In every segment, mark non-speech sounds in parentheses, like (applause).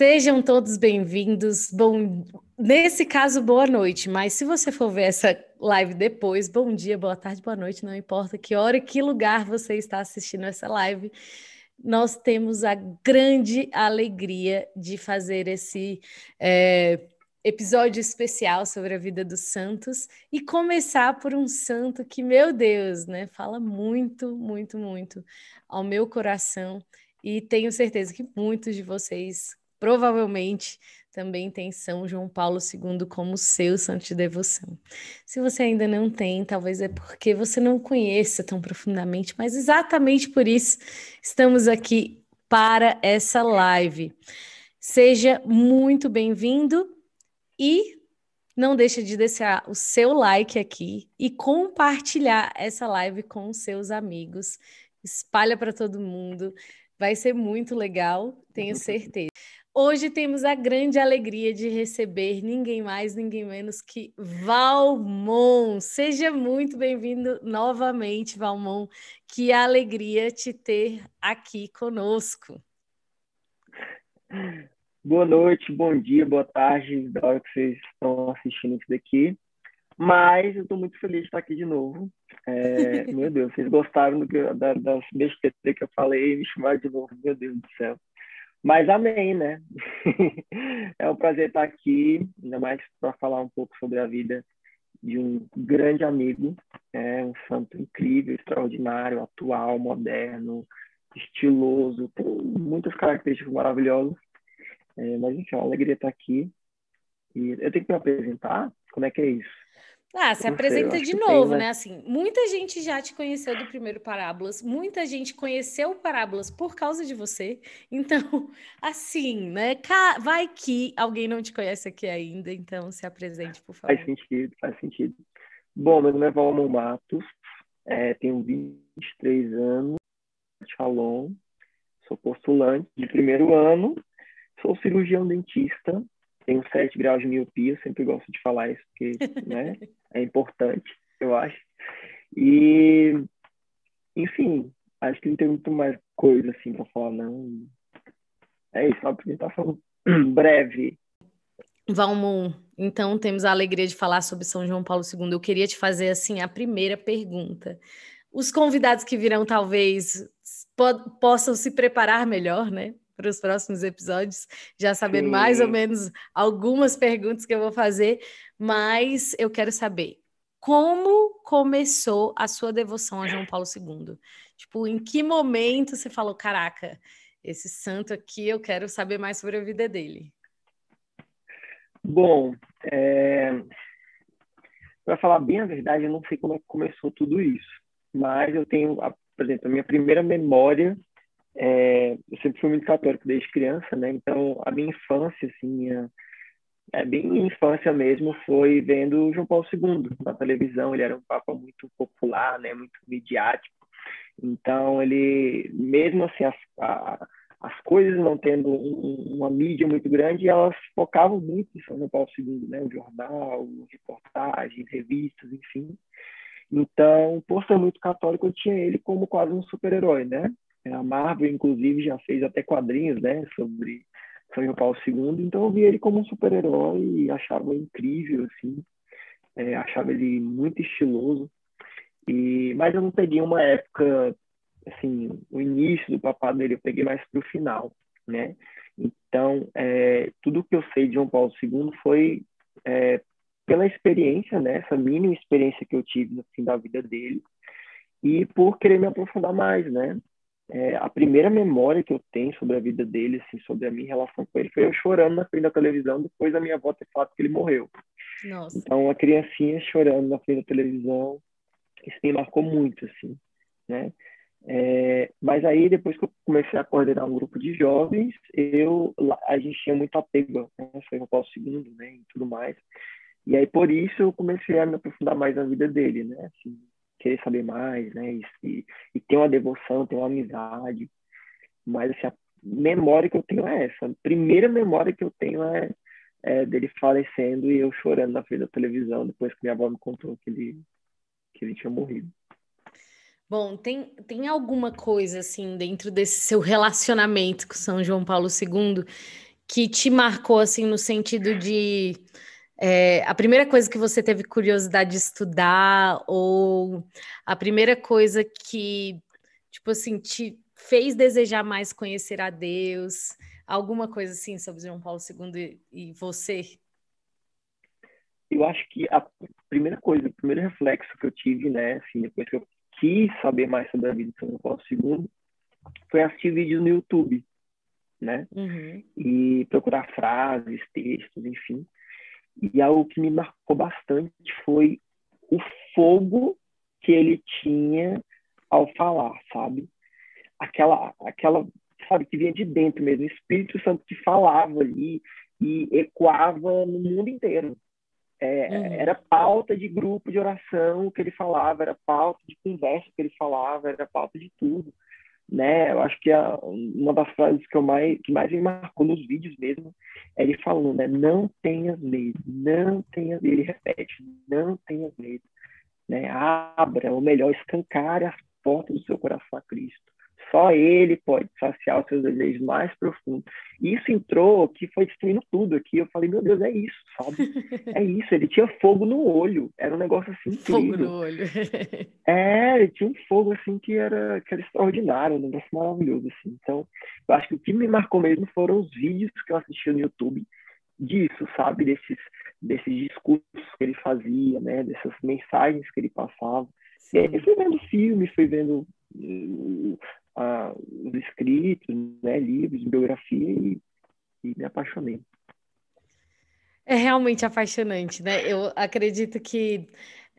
Sejam todos bem-vindos. Bom, nesse caso, boa noite. Mas se você for ver essa live depois, bom dia, boa tarde, boa noite, não importa que hora e que lugar você está assistindo essa live. Nós temos a grande alegria de fazer esse é, episódio especial sobre a vida dos santos e começar por um santo que, meu Deus, né, fala muito, muito, muito ao meu coração e tenho certeza que muitos de vocês provavelmente também têm São João Paulo II como seu santo de devoção. Se você ainda não tem, talvez é porque você não conheça tão profundamente, mas exatamente por isso estamos aqui para essa live. Seja muito bem-vindo e não deixe de deixar o seu like aqui e compartilhar essa live com seus amigos. Espalha para todo mundo. Vai ser muito legal, tenho certeza. Hoje temos a grande alegria de receber ninguém mais, ninguém menos que Valmon. Seja muito bem-vindo novamente, Valmon. Que alegria te ter aqui conosco. Boa noite, bom dia, boa tarde, da hora que vocês estão assistindo isso daqui. Mas eu estou muito feliz de estar aqui de novo. É, (laughs) meu Deus, vocês gostaram do que, da, das besteiras que eu falei e me chamaram de novo, meu Deus do céu. Mas amém, né? (laughs) é um prazer estar aqui, ainda mais para falar um pouco sobre a vida de um grande amigo, é um santo incrível, extraordinário, atual, moderno, estiloso, tem muitas características maravilhosas. É, mas enfim, é uma alegria estar aqui. E eu tenho que me apresentar? Como é que é isso? Ah, se apresenta sei, de novo, tem, né? né? Assim, muita gente já te conheceu do primeiro Parábolas, muita gente conheceu Parábolas por causa de você. (laughs) Então, assim, né? Vai que alguém não te conhece aqui ainda, então se apresente, por favor. Faz sentido, faz sentido. Bom, meu nome é Valmon Matos, é, tenho 23 anos, Shalom, sou postulante de primeiro ano, sou cirurgião dentista, tenho 7 graus de miopia, sempre gosto de falar isso, porque né, (laughs) é importante, eu acho. E, enfim, acho que não tem muito mais coisa assim para falar, não. É isso, uma apresentação (clears throat) breve. Valmon, então temos a alegria de falar sobre São João Paulo II. Eu queria te fazer assim a primeira pergunta. Os convidados que virão talvez possam se preparar melhor, né? Para os próximos episódios, já sabendo Sim. mais ou menos algumas perguntas que eu vou fazer, mas eu quero saber como começou a sua devoção a João Paulo II? Tipo, em que momento você falou, caraca, esse santo aqui, eu quero saber mais sobre a vida dele? Bom, é... para falar bem a verdade, eu não sei como é que começou tudo isso, mas eu tenho, por exemplo, a minha primeira memória é, eu sempre fui muito católico desde criança, né? Então, a minha infância, assim, minha, é, bem minha infância mesmo, foi vendo João Paulo II na televisão. Ele era um papa muito popular, né? Muito midiático. Então, ele, mesmo assim, as, a, as coisas não tendo um, uma mídia muito grande, elas focavam muito em São João Paulo II, né? O jornal, reportagens, revistas, enfim. Então, por ser muito católico, eu tinha ele como quase um super-herói, né? É, a Marvel, inclusive, já fez até quadrinhos, né, sobre São João Paulo II. Então, eu vi ele como um super-herói e achava incrível, assim. É, achava ele muito estiloso. E, mas eu não peguei uma época, assim, o início do papado dele, eu peguei mais para o final, né? Então, é, tudo que eu sei de João Paulo II foi é, pela experiência, né? Essa mínima experiência que eu tive no fim da vida dele e por querer me aprofundar mais, né? É, a primeira memória que eu tenho sobre a vida dele, assim, sobre a minha relação com ele, foi eu chorando na frente da televisão depois da minha avó ter falado que ele morreu. Nossa. Então, uma criancinha chorando na frente da televisão, isso me marcou muito, assim, né? É, mas aí, depois que eu comecei a coordenar um grupo de jovens, eu, a gente tinha muito apego, né? Foi o Paulo II, né? E tudo mais. E aí, por isso, eu comecei a me aprofundar mais na vida dele, né? Assim, querer saber mais, né? E, e, e ter uma devoção, ter uma amizade. Mas assim, a memória que eu tenho é essa. A primeira memória que eu tenho é, é dele falecendo e eu chorando na frente da televisão depois que minha avó me contou que ele, que ele tinha morrido. Bom, tem, tem alguma coisa assim dentro desse seu relacionamento com São João Paulo II que te marcou assim no sentido de é, a primeira coisa que você teve curiosidade de estudar ou a primeira coisa que tipo assim te fez desejar mais conhecer a Deus, alguma coisa assim sobre João Paulo II e, e você? Eu acho que a primeira coisa, o primeiro reflexo que eu tive, né, assim, depois que eu quis saber mais sobre a vida de São Paulo II, foi assistir vídeos no YouTube né? Uhum. E procurar frases, textos, enfim. E algo que me marcou bastante foi o fogo que ele tinha ao falar, sabe? Aquela, aquela, sabe, que vinha de dentro mesmo, o Espírito Santo que falava ali e ecoava no mundo inteiro. É, uhum. Era pauta de grupo de oração que ele falava, era pauta de conversa que ele falava, era pauta de tudo né? Eu acho que a, uma das frases que eu mais que mais me marcou nos vídeos mesmo é ele falando, né? Não tenhas medo, não tenhas ele repete, não tenhas medo, né? Abra, ou melhor, escancare as portas do seu coração a Cristo. Só ele pode saciar os seus desejos mais profundos. Isso entrou que foi destruindo tudo aqui. Eu falei, meu Deus, é isso, sabe? (laughs) É isso. Ele tinha fogo no olho. Era um negócio assim incrível. Fogo no olho. (laughs) é, ele tinha um fogo assim que era, que era extraordinário, um negócio maravilhoso assim. Então, eu acho que o que me marcou mesmo foram os vídeos que eu assisti no YouTube disso, sabe? Desses, desses discursos que ele fazia, né? Dessas mensagens que ele passava. Sim. E aí fui vendo filmes, fui vendo os escritos, né, livros, biografia e, e me apaixonei. É realmente apaixonante, né? Eu acredito que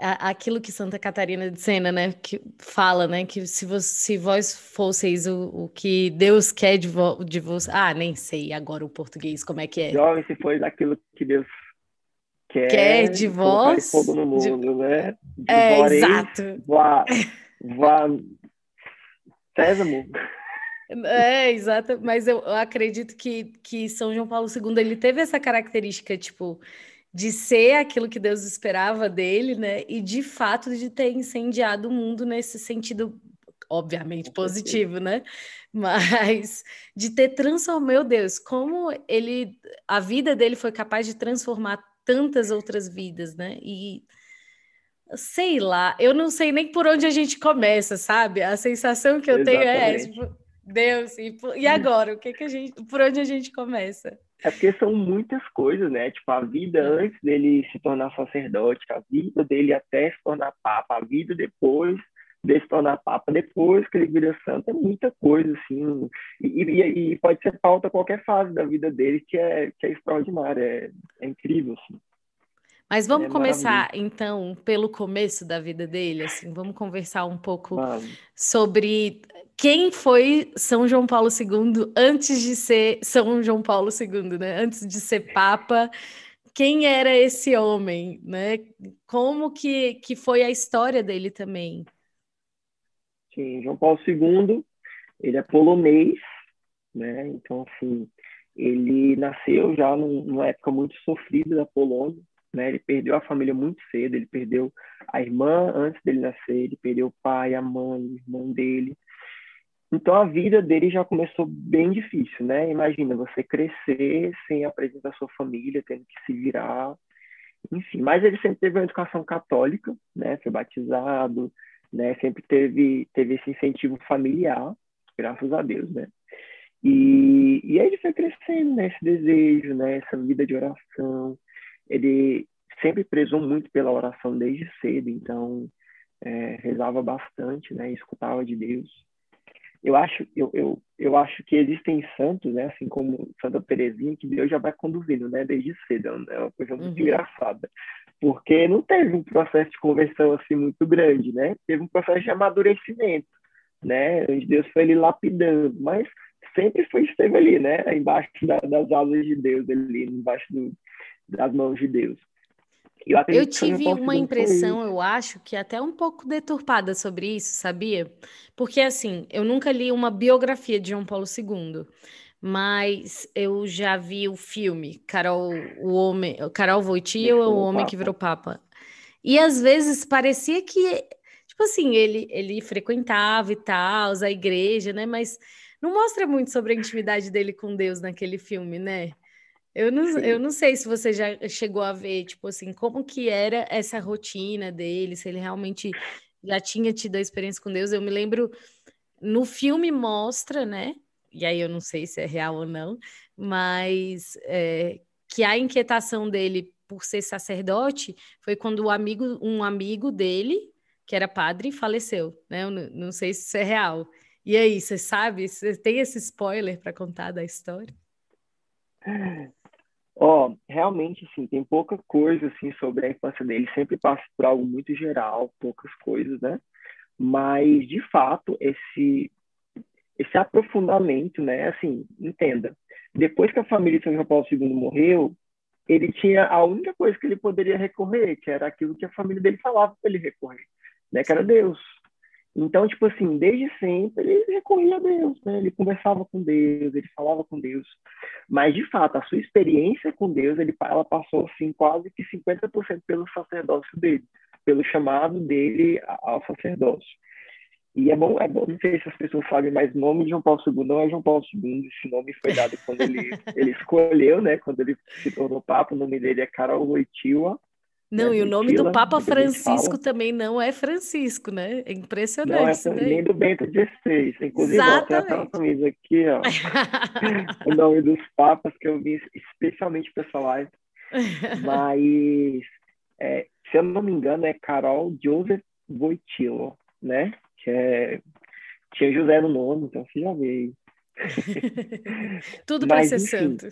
aquilo que Santa Catarina de Sena, né, que fala, né, que se, você, se vós fosseis o, o que Deus quer de, vo, de vós, ah, nem sei agora o português como é que é. Jovem se foi daquilo que Deus quer, quer de vós, fogo no mundo, de... né? De é, exato. Vá, vá Sésamo. É, exato, mas eu, acredito que, que São João Paulo II ele teve essa característica, tipo, de ser aquilo que Deus esperava dele, né? E de fato de ter incendiado o mundo nesse sentido, obviamente, positivo, né? Mas de ter transformado, meu Deus, como ele, a vida dele foi capaz de transformar tantas outras vidas, né? E sei lá, eu não sei nem por onde a gente começa, sabe? A sensação que eu Exatamente. tenho é, tipo, Deus, e, e agora? O que que a gente, por onde a gente começa? É porque são muitas coisas, né? Tipo, a vida é. antes dele se tornar sacerdote, a vida dele até se tornar papa, a vida depois de se tornar papa, depois que ele vira santo, é muita coisa, assim. E, e, e pode ser pauta qualquer fase da vida dele, que é, que é extraordinária, é, é incrível, assim. Mas vamos é começar então pelo começo da vida dele, assim, vamos conversar um pouco sobre quem foi São João Paulo II antes de ser São João Paulo II, né? Antes de ser papa, quem era esse homem, né? Como que, que foi a história dele também? Sim, João Paulo II, ele é polonês, né? Então, assim, ele nasceu já numa época muito sofrida da Polônia, né? Ele perdeu a família muito cedo, ele perdeu a irmã antes dele nascer, ele perdeu o pai, a mãe, o irmão dele. Então a vida dele já começou bem difícil, né? Imagina você crescer sem a presença da sua família, tendo que se virar, enfim. Mas ele sempre teve uma educação católica, né? Foi batizado, né? Sempre teve teve esse incentivo familiar, graças a Deus, né? E, e aí ele foi crescendo, né? Esse desejo, né? Essa vida de oração, ele sempre prezou muito pela oração desde cedo, então é, rezava bastante, né, escutava de Deus. Eu acho, eu, eu, eu acho que existem santos, né, assim como Santa Teresinha, que Deus já vai conduzindo, né, desde cedo, é uma coisa muito uhum. engraçada, porque não teve um processo de conversão assim muito grande, né, teve um processo de amadurecimento, né, onde Deus foi ele lapidando, mas sempre foi esteve ali, né, embaixo da, das asas de Deus, ali, embaixo do, das mãos de Deus. Eu, eu tive uma impressão, eu acho, que até um pouco deturpada sobre isso, sabia? Porque, assim, eu nunca li uma biografia de João Paulo II, mas eu já vi o filme Carol, o homem, Carol Wojtyła, o homem que virou papa. E às vezes parecia que, tipo assim, ele, ele frequentava e tal, a igreja, né? Mas não mostra muito sobre a intimidade dele com Deus naquele filme, né? Eu não, (laughs) eu não sei se você já chegou a ver, tipo assim, como que era essa rotina dele, se ele realmente já tinha tido a experiência com Deus. Eu me lembro, no filme mostra, né? E aí eu não sei se é real ou não, mas é, que a inquietação dele por ser sacerdote foi quando um amigo, um amigo dele, que era padre, faleceu, né? Eu não, não sei se isso é real. E aí, você sabe? Você tem esse spoiler para contar da história? (laughs) Ó, oh, realmente, sim, tem pouca coisa, assim, sobre a infância dele. Sempre passa por algo muito geral, poucas coisas, né? Mas, de fato, esse, esse aprofundamento, né? Assim, entenda. Depois que a família de São João Paulo II morreu, ele tinha a única coisa que ele poderia recorrer, que era aquilo que a família dele falava para ele recorrer, né? Que era Deus. Então, tipo assim, desde sempre ele recorria a Deus, né? Ele conversava com Deus, ele falava com Deus. Mas, de fato, a sua experiência com Deus, ele, ela passou, assim, quase que 50% pelo sacerdócio dele, pelo chamado dele ao sacerdócio. E é bom, é bom, não sei se as pessoas sabem, mas o nome de João Paulo II não é João Paulo II, esse nome foi dado quando ele, (laughs) ele escolheu, né? Quando ele se tornou Papa, o nome dele é Carol Wojtyła, não, e o nome do Papa Francisco também não é Francisco, né? É impressionante. Não é daí. nem do Bento XVI. Inclusive, até uma camisa aqui, ó. (laughs) o nome dos papas que eu vi especialmente para essa live. Mas, é, se eu não me engano, é Carol Joseph Wojtyła, né? Que é... Tinha José no nome, então você já veio. (laughs) tudo para ser enfim, santo.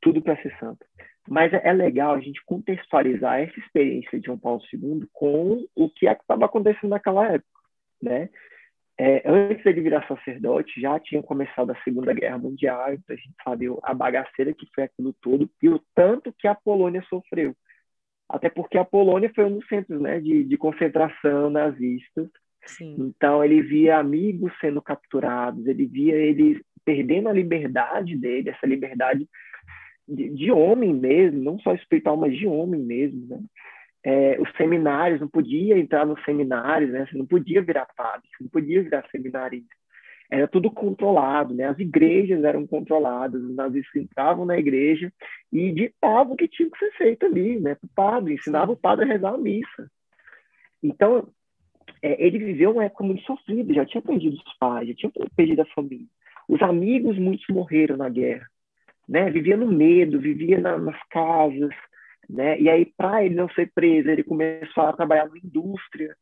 Tudo para ser santo. Mas é legal a gente contextualizar essa experiência de João Paulo II com o que é estava acontecendo naquela época, né? É, antes dele virar sacerdote, já tinha começado a Segunda Guerra Mundial, então a gente sabe a bagaceira que foi aquilo tudo e o tanto que a Polônia sofreu. Até porque a Polônia foi um dos centros né, de, de concentração nazistas. Sim. Então, ele via amigos sendo capturados, ele via eles perdendo a liberdade dele, essa liberdade de, de, homem mesmo, não só espiritual, mas de homem mesmo, né? É, os seminários, não podia entrar nos seminários, né? Você não podia virar padre, você não podia virar seminarista. Era tudo controlado, né? As igrejas eram controladas, os nazistas entravam na igreja e ditavam o que tinha que ser feito ali, né? O padre, ensinava o padre a rezar a missa. Então, é, ele viveu uma época muito sofrida, já tinha perdido os pais, já tinha perdido a família. Os amigos, muitos morreram na guerra né? Vivia no medo, vivia na, nas casas, né? E aí, para ele não ser preso, ele começou a trabalhar na indústria.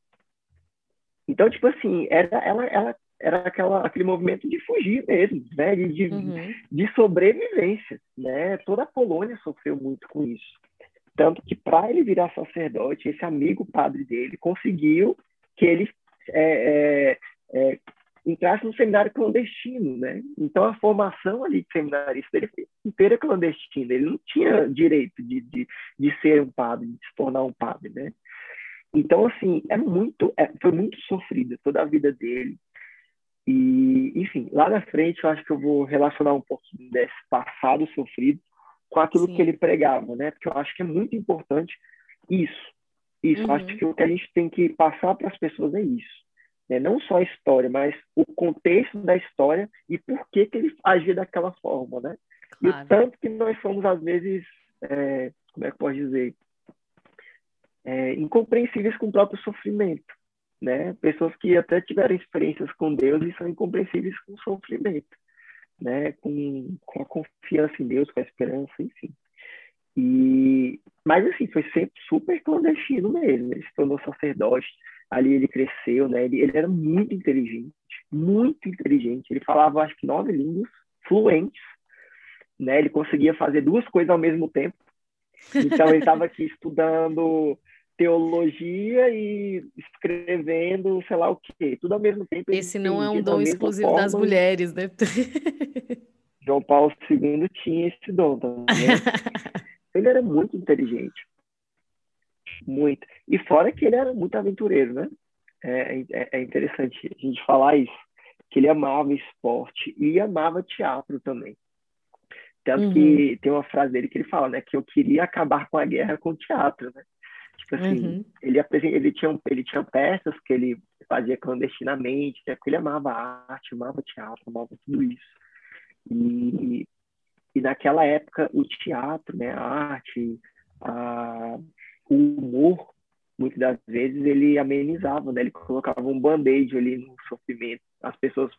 Então, tipo assim, era, ela, ela, era aquela, aquele movimento de fugir mesmo, né? De, de, uhum. de sobrevivência, né? Toda a Polônia sofreu muito com isso. Tanto que, para ele virar sacerdote, esse amigo padre dele conseguiu que ele é, é, é, entrasse no seminário clandestino, né? Então a formação ali de seminarista dele foi inteira clandestina. Ele não tinha direito de, de, de ser um padre, de se tornar um padre, né? Então assim é muito, é, foi muito sofrida toda a vida dele. E enfim, lá na frente eu acho que eu vou relacionar um pouquinho desse passado sofrido com aquilo Sim. que ele pregava, né? Porque eu acho que é muito importante isso. Isso, uhum. acho que o que a gente tem que passar para as pessoas é isso né? não só a história, mas o contexto da história e por que, que ele agia daquela forma, né? Claro. E o tanto que nós somos, às vezes, é, como é que pode dizer, é, incompreensíveis com o próprio sofrimento, né? Pessoas que até tiveram experiências com Deus e são incompreensíveis com o sofrimento, né? Com, com a confiança em Deus, com a esperança, enfim. E, mas assim, foi sempre super clandestino mesmo. Ele se tornou sacerdote, ali ele cresceu, né? Ele, ele era muito inteligente, muito inteligente. Ele falava, acho que nove línguas fluentes, né? Ele conseguia fazer duas coisas ao mesmo tempo. Então ele estava aqui (laughs) estudando teologia e escrevendo, sei lá o quê, tudo ao mesmo tempo. Esse não é um dom exclusivo forma. das mulheres, né? João Paulo II tinha esse dom também. (laughs) ele era muito inteligente. Muito. E fora que ele era muito aventureiro, né? É, é, é interessante a gente falar isso, que ele amava esporte e amava teatro também. Tanto uhum. que tem uma frase dele que ele fala, né? Que eu queria acabar com a guerra com o teatro, né? Tipo assim, uhum. ele, ele, tinha, ele tinha peças que ele fazia clandestinamente, né? porque ele amava arte, amava teatro, amava tudo isso. E E naquela época, o teatro, né, a arte, a, o humor, muitas das vezes, ele amenizava, né? ele colocava um band-aid ali no sofrimento. As pessoas,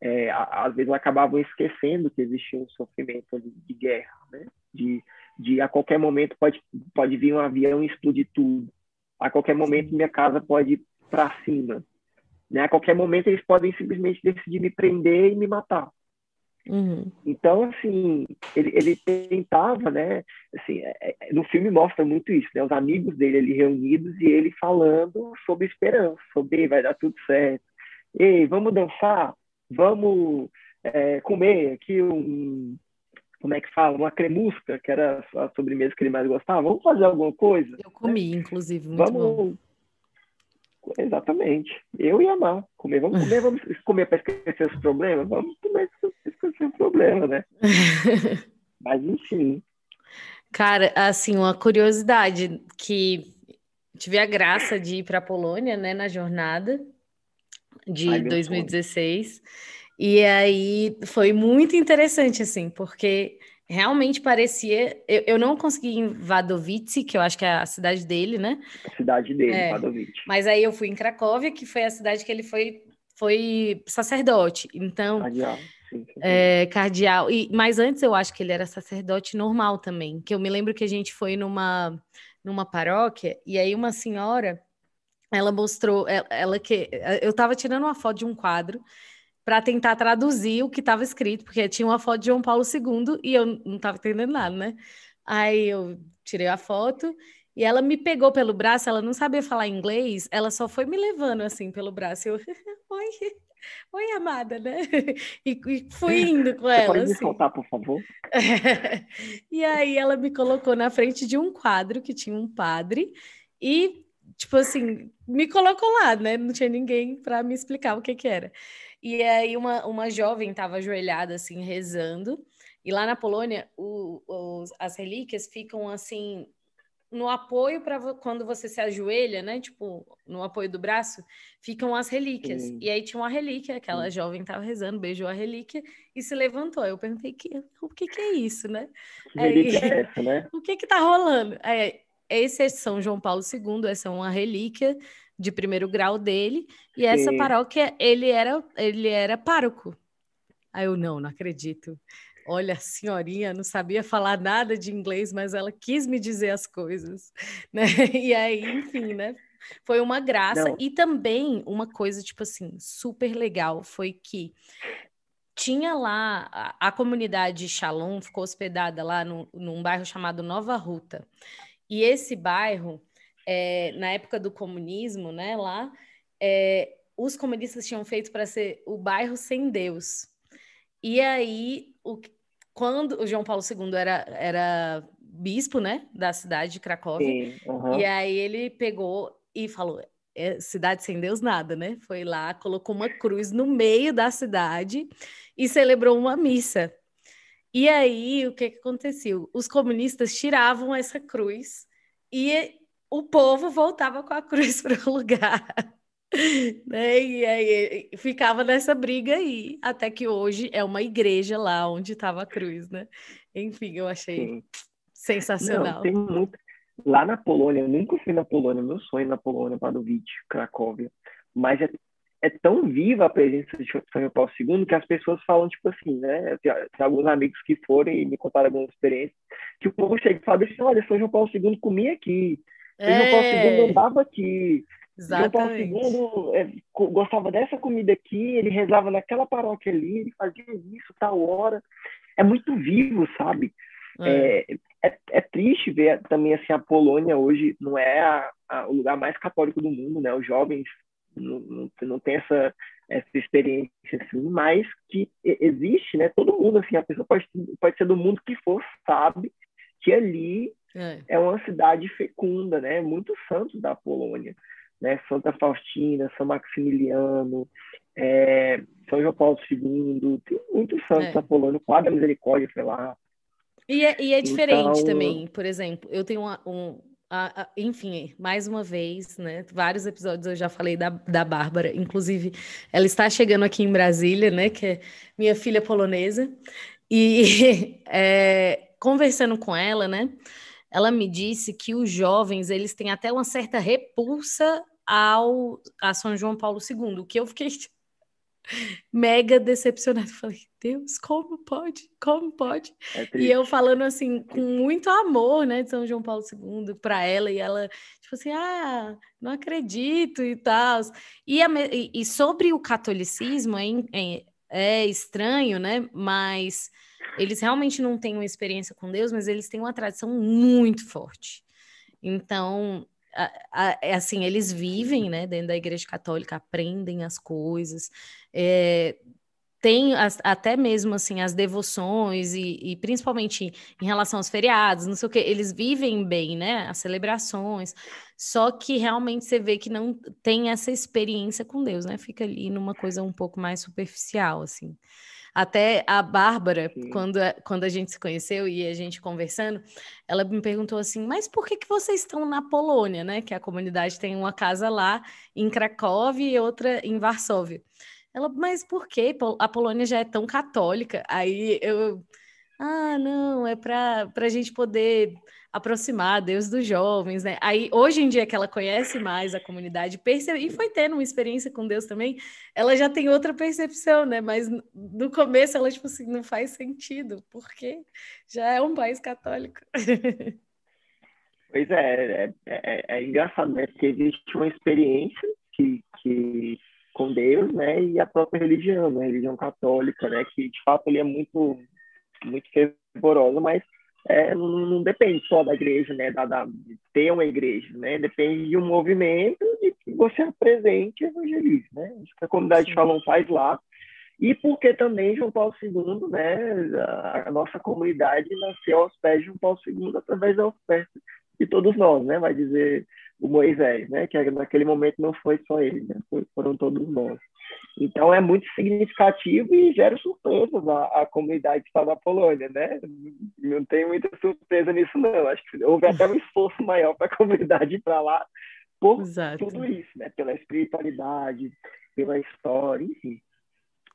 é, às vezes, acabavam esquecendo que existia um sofrimento de guerra, né? de, de a qualquer momento pode, pode vir um avião e explodir tudo. A qualquer momento minha casa pode ir para cima. Né? A qualquer momento eles podem simplesmente decidir me prender e me matar. Uhum. Então, assim, ele, ele tentava, né? Assim, é, é, no filme mostra muito isso, né? Os amigos dele ali reunidos e ele falando sobre esperança, sobre vai dar tudo certo. Ei, vamos dançar, vamos é, comer aqui um, como é que fala, uma cremusca, que era a sobremesa que ele mais gostava. Vamos fazer alguma coisa? Eu comi, né? inclusive, muito vamos, bom. Exatamente. Eu ia amar comer. Vamos comer, vamos (laughs) comer para esquecer os problemas? Vamos comer para esquecer os problemas, né? (laughs) Mas enfim. Cara, assim, uma curiosidade que tive a graça de ir para a Polônia, né, na jornada de Ai, 2016. E aí foi muito interessante, assim, porque realmente parecia. Eu, eu não consegui ir em Wadowice, que eu acho que é a cidade dele, né? A cidade dele, é, Wadowice. Mas aí eu fui em Cracóvia, que foi a cidade que ele foi, foi sacerdote. Então. Cardeal. Sim, sim. É, cardeal. E, mas antes eu acho que ele era sacerdote normal também. Que eu me lembro que a gente foi numa, numa paróquia, e aí uma senhora. Ela mostrou, ela, ela que eu estava tirando uma foto de um quadro para tentar traduzir o que estava escrito, porque tinha uma foto de João Paulo II e eu não estava entendendo nada, né? Aí eu tirei a foto e ela me pegou pelo braço, ela não sabia falar inglês, ela só foi me levando assim pelo braço. Eu, (laughs) oi, oi, amada, né? (laughs) E, e fui indo com ela. Você pode assim. me soltar, por favor? (laughs) e aí ela me colocou na frente de um quadro que tinha um padre e, tipo assim, me colocou lá, né? Não tinha ninguém para me explicar o que que era. E aí uma, uma jovem estava ajoelhada, assim, rezando. E lá na Polônia, o, os, as relíquias ficam, assim, no apoio para quando você se ajoelha, né? Tipo, no apoio do braço, ficam as relíquias. Sim. E aí tinha uma relíquia, aquela Sim. jovem estava rezando, beijou a relíquia e se levantou. Eu perguntei, que, o que, que é isso, né? Aí, é essa, né? (laughs) o que que tá rolando? Aí, esse é São João Paulo II, essa é uma relíquia de primeiro grau dele, e Sim. essa paróquia ele era ele era pároco. Aí eu não, não acredito. Olha, a senhorinha não sabia falar nada de inglês, mas ela quis me dizer as coisas, (laughs) né? E aí, enfim, né? Foi uma graça não. e também uma coisa tipo assim, super legal foi que tinha lá a, a comunidade Shalom ficou hospedada lá no, num bairro chamado Nova Ruta. E esse bairro é, na época do comunismo, né, lá, é, os comunistas tinham feito para ser o bairro sem Deus. E aí, o, quando o João Paulo II era, era bispo, né, da cidade de Cracóvia, Sim, uhum. e aí ele pegou e falou, é, cidade sem Deus nada, né? Foi lá, colocou uma cruz no meio da cidade e celebrou uma missa. E aí, o que, que aconteceu? Os comunistas tiravam essa cruz e o povo voltava com a cruz (laughs) para o lugar. né? E aí ficava nessa briga aí, até que hoje é uma igreja lá onde estava a cruz, né? Enfim, eu achei Sim. sensacional. Não, tem muito... Lá na Polônia, eu nunca fui na Polônia, meu sonho é na Polônia, Wadowice, Cracóvia, mas é, é tão viva a presença de São João Paulo II que as pessoas falam, tipo assim, né? Tem, tem alguns amigos que foram e me contaram algumas experiências, que o povo chega e fala assim, olha, São João Paulo II comia aqui, é. João Paulo II andava aqui. Exatamente. João Paulo II é, gostava dessa comida aqui, ele rezava naquela paróquia ali, ele fazia isso, tal hora. É muito vivo, sabe? É. É, é, é triste ver também assim a Polônia hoje não é a, a, o lugar mais católico do mundo, né? Os jovens não, não, não tem essa, essa experiência assim, mas que existe, né? Todo mundo assim, a pessoa pode, pode ser do mundo que for, sabe que ali é. é uma cidade fecunda, né? Muitos santos da Polônia, né? Santa Faustina, São Maximiliano, é, São João Paulo II, tem muitos santos é. da Polônia, o Quadro da Misericórdia foi lá. E é, e é diferente então... também, por exemplo, eu tenho uma, um, a, a, enfim, mais uma vez, né? Vários episódios eu já falei da, da Bárbara, inclusive ela está chegando aqui em Brasília, né? Que é minha filha polonesa. E (laughs) é, conversando com ela, né? Ela me disse que os jovens eles têm até uma certa repulsa ao a São João Paulo II, o que eu fiquei mega decepcionada. Falei, Deus, como pode? Como pode? É e eu falando assim, com muito amor, né, de São João Paulo II para ela, e ela, tipo assim, ah, não acredito e tal. E, e, sobre o catolicismo, é, é, é estranho, né, mas eles realmente não têm uma experiência com Deus, mas eles têm uma tradição muito forte. Então, é assim, eles vivem, né, dentro da igreja católica, aprendem as coisas, é, tem as, até mesmo, assim, as devoções e, e, principalmente em relação aos feriados, não sei o que, eles vivem bem, né, as celebrações, só que realmente você vê que não tem essa experiência com Deus, né, fica ali numa coisa um pouco mais superficial, assim. Até a Bárbara, quando, quando a gente se conheceu e a gente conversando, ela me perguntou assim: mas por que, que vocês estão na Polônia, né? Que a comunidade tem uma casa lá em Cracóvia e outra em Varsóvia. Ela, mas por que? A Polônia já é tão católica. Aí eu, ah, não, é para a gente poder aproximar Deus dos jovens, né? Aí, hoje em dia que ela conhece mais a comunidade, percebe, e foi tendo uma experiência com Deus também, ela já tem outra percepção, né? Mas no começo ela, tipo assim, não faz sentido, porque já é um país católico. (laughs) Pois é, é, é, é engraçado, né? Porque existe uma experiência que, que com Deus, né? E a própria religião, né? A religião católica, né? Que de fato ele é muito, muito fervorosa, mas é, não, não, depende só da igreja, né, da, da, de ter uma igreja, né, depende de um movimento de que você apresente e evangelize, né, isso que a comunidade de Shalom faz lá, e porque também João Paulo II, né, a, a, nossa comunidade nasceu aos pés de João Paulo II através da oferta de todos nós, né, vai dizer o Moisés, né, que naquele momento não foi só ele, né, foram todos nós. Então é muito significativo e gera surpresas a, a comunidade que está na Polônia, né? Não tem muita surpresa nisso, não. Acho que houve até um esforço (laughs) maior para a comunidade ir para lá por Exato. tudo isso, né? Pela espiritualidade, pela história, enfim.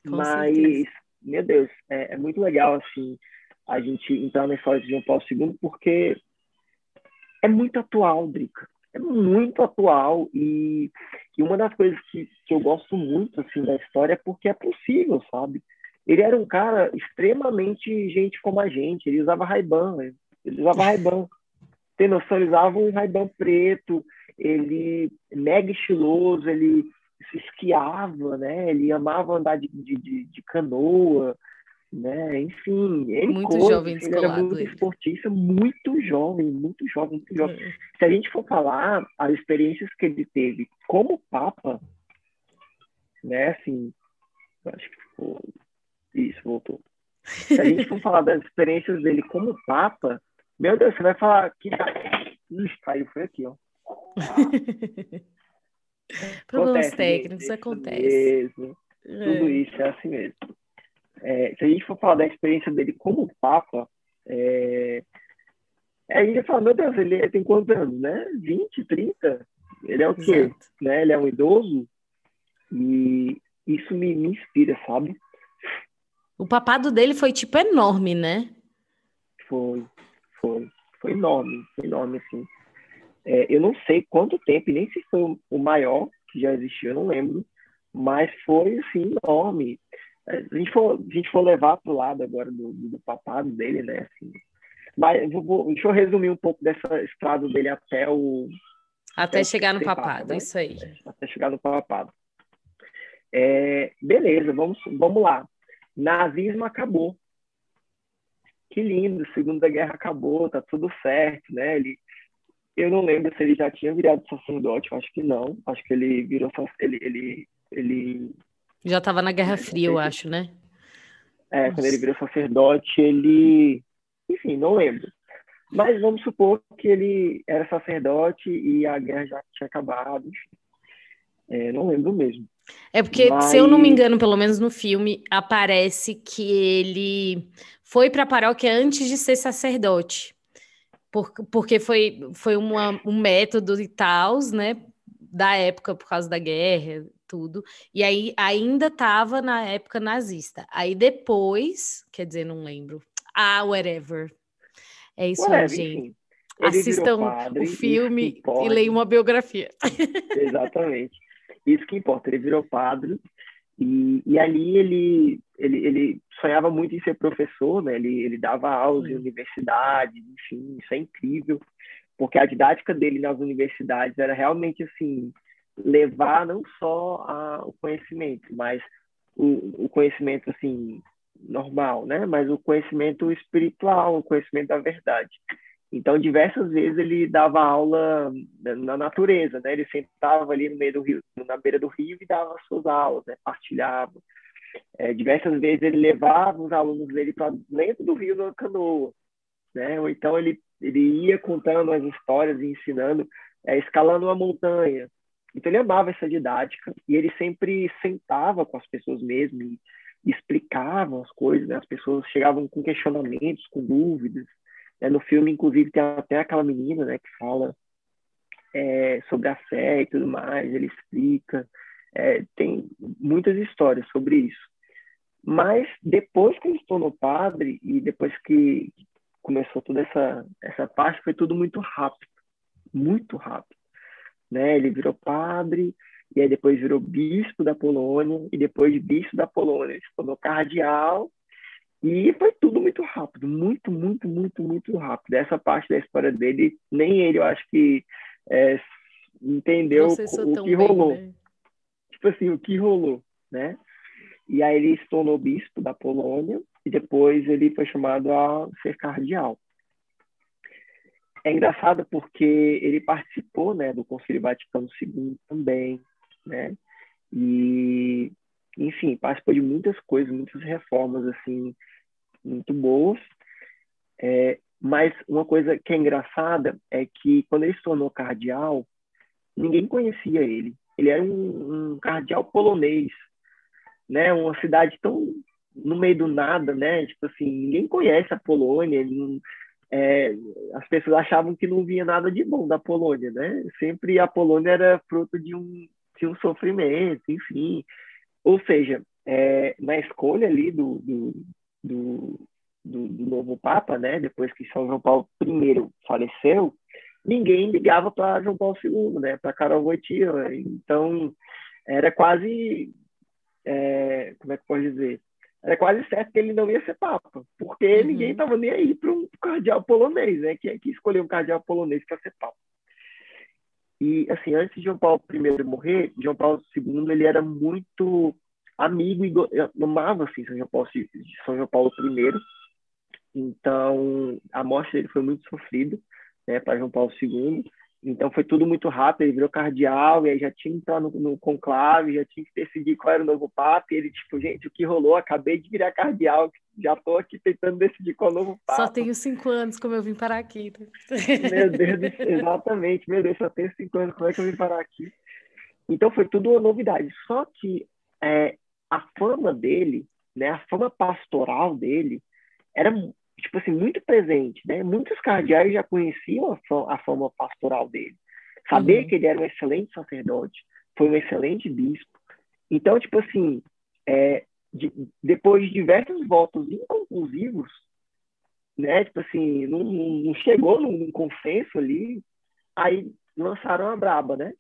Com Mas, certeza. meu Deus, é, é, muito legal, assim, a gente entrar na história de João Paulo II, porque é muito atual, Drica é muito atual e, e uma das coisas que, que eu gosto muito assim da história é porque é possível, sabe? Ele era um cara extremamente gente como a gente, ele usava Ray-Ban, né? ele usava (laughs) Ray-Ban. Tem noção, ele usava um Ray-Ban preto, ele mega estiloso, ele se esquiava, né? Ele amava andar de, de, de canoa, né? Enfim, ele muito coisas, jovem ele era muito ele. esportista, muito jovem, muito jovem, muito jovem. É. Se a gente for falar as experiências que ele teve como papa, né? Assim, acho que ficou... isso voltou. Se a gente for falar das experiências dele como papa, meu Deus, você vai falar que Ixi, caiu, foi aqui, ó. (laughs) Problemas técnicos, acontece. Mesmo. É. Tudo isso é assim mesmo é, se a gente for falar da experiência dele como Papa, é, a gente fala, meu Deus, ele tem quantos anos, né? 20, 30? Ele é o quê? Exato. Né? Ele é um idoso? E isso me, me inspira, sabe? O papado dele foi, tipo, enorme, né? Foi, foi. Foi enorme, foi enorme, assim. É, eu não sei quanto tempo, nem se foi o maior que já existiu, eu não lembro, mas foi, assim, enorme se a gente for, a gente for levar para o lado agora do, do, papado dele, né? Assim, mas vou, deixa eu resumir um pouco dessa estrada dele até o. Até, até chegar no papado, né? isso aí. Até chegar no papado. É, beleza, vamos, vamos lá. Nazismo acabou. Que lindo, Segunda Guerra acabou, tá tudo certo, né? Ele, eu não lembro se ele já tinha virado sacerdote, eu acho que não. Acho que ele virou ele, ele, ele já estava na Guerra Fria, eu acho, né? É, quando ele virou sacerdote, ele. Enfim, não lembro. Mas vamos supor que ele era sacerdote e a guerra já tinha acabado. É, não lembro mesmo. É porque, Mas... se eu não me engano, pelo menos no filme, aparece que ele foi para a paróquia antes de ser sacerdote. Por, porque foi, foi uma, um método e tal, né? Da época, por causa da guerra tudo. E aí ainda estava na época nazista. Aí depois, quer dizer, não lembro. Ah, whatever. É isso Whatever, aí, gente. Assistam padre, o filme e leiam uma biografia. (laughs) Exatamente. Isso que importa. Ele virou padre e, e ali ele, ele, ele sonhava muito em ser professor, né? Ele, ele dava aulas em universidades, enfim, isso é incrível, porque a didática dele nas universidades era realmente assim levar não só a, o conhecimento, mas o, o conhecimento assim normal, né? Mas o conhecimento espiritual, o conhecimento da verdade. Então, diversas vezes ele dava aula na natureza, né? Ele sentava ali no meio do rio, na beira do rio e dava suas aulas, né? Partilhava. É, diversas vezes ele levava os alunos dele para dentro do rio numa canoa, né? Ou então ele ele ia contando as histórias e ensinando, é, escalando uma montanha. Então ele amava essa didática e ele sempre sentava com as pessoas mesmo e explicava as coisas, né? As pessoas chegavam com questionamentos, com dúvidas. né? No filme, inclusive, tem até aquela menina, né, que fala é, sobre a fé e tudo mais. Ele explica. É, tem muitas histórias sobre isso. Mas depois que ele se tornou padre e depois que começou toda essa essa parte, foi tudo muito rápido, muito rápido, né? Ele virou padre e aí depois virou bispo da Polônia e depois de bispo da Polônia ele se tornou cardeal e foi tudo muito rápido, muito, muito, muito, muito rápido. Essa parte da história dele, nem ele, eu acho que é, entendeu o que bem, rolou. né? Tipo assim, o que rolou, né? E aí ele se tornou bispo da Polônia e depois ele foi chamado a ser cardeal. É engraçado porque ele participou, né, do Concílio Vaticano II também, né? E, enfim, participou de muitas coisas, muitas reformas, assim, muito boas. É, mas uma coisa que é engraçada é que quando ele se tornou cardeal, ninguém conhecia ele. Ele era um, um cardeal polonês, né? Uma cidade tão no meio do nada, né? Tipo assim, ninguém conhece a Polônia. não- é, as pessoas achavam que não vinha nada de bom da Polônia, né? Sempre a Polônia era fruto de um, de um sofrimento, enfim. Ou seja, é, na escolha ali do, do, do, do, do novo Papa, né? Depois que São João Paulo I faleceu, ninguém ligava para João Paulo II, né? Para Karol Wojtyła. Então, era quase, é, como é que posso dizer? Era quase certo que ele não ia ser papa, porque Uhum. ninguém estava nem aí para um cardeal polonês, né? Quem é que escolheu um cardeal polonês para ser papa? E, assim, antes de João Paulo I morrer, João Paulo II, ele era muito amigo e amava, assim, São João Paulo, São João Paulo I. Então, a morte dele foi muito sofrida, né, para João Paulo II. Então, foi tudo muito rápido. Ele virou cardeal e aí já tinha que entrar no, no conclave, já tinha que decidir qual era o novo papa. E ele, tipo, gente, o que rolou? Acabei de virar cardeal, já estou aqui tentando decidir qual é o novo papa. Só tenho cinco anos, como eu vim parar aqui. Meu (laughs) Deus, do exatamente. Meu Deus, só tenho cinco anos, como é que eu vim parar aqui? Então foi tudo uma novidade. Só que é, a fama dele, né, a fama pastoral dele, era tipo assim muito presente, né? Muitos cardeais já conheciam a fama, a fama pastoral dele, saber Uhum. que ele era um excelente sacerdote, foi um excelente bispo. Então, tipo assim, é, de- depois de diversos votos inconclusivos, né? Tipo assim, não, não não chegou num, num consenso ali, aí lançaram a braba, né?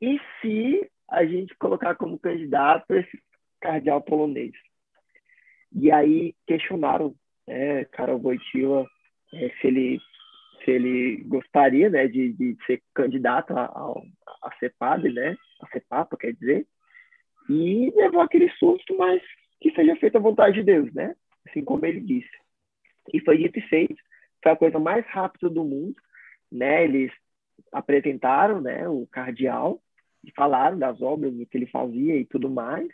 E se a gente colocar como candidato esse cardeal polonês? E aí questionaram, né, Karol Wojtyła, eh, se ele se ele gostaria, né, de, de ser candidato a, a, a ser padre, né, a ser papa, quer dizer, e levou aquele susto, mas que seja feita a vontade de Deus, né, assim como ele disse. E foi dito e feito, foi a coisa mais rápida do mundo, né, eles apresentaram, né, o cardeal, e falaram das obras, que ele fazia e tudo mais,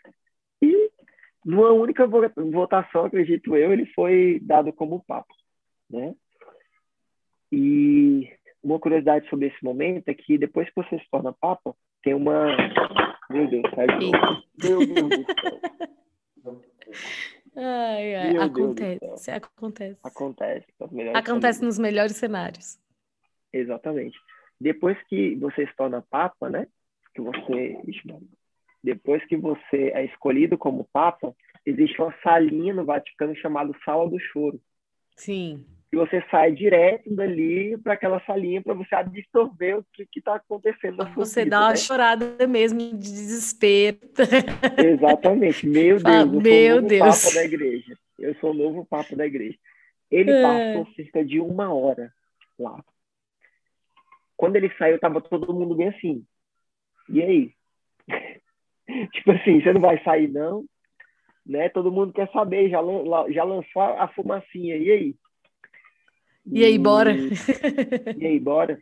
numa única vo- votação, acredito eu, ele foi dado como papa, né? E uma curiosidade sobre esse momento é que depois que você se torna papa, tem uma... Meu Deus, saiu. Meu Deus do céu. Ai, ai, acontece, acontece. Acontece. Acontece famílias. nos melhores cenários. Exatamente. Depois que você se torna papa, né? Que você... Ixi. Depois que você é escolhido como Papa, existe uma salinha no Vaticano chamada Sala do Choro. Sim. E você sai direto dali para aquela salinha para você absorver o que está acontecendo na sua Você vida, dá uma né? chorada mesmo de desespero. (laughs) Exatamente. Meu Deus, Fala, eu sou "Meu o novo Deus." Papa da igreja. Eu sou o novo Papa da igreja. Ele É. passou cerca de uma hora lá. Quando ele saiu, tava todo mundo bem assim. E aí? Tipo assim, você não vai sair, não? Né? Todo mundo quer saber, já, já lançou a fumacinha. E aí? E aí, bora? E (laughs) aí, bora?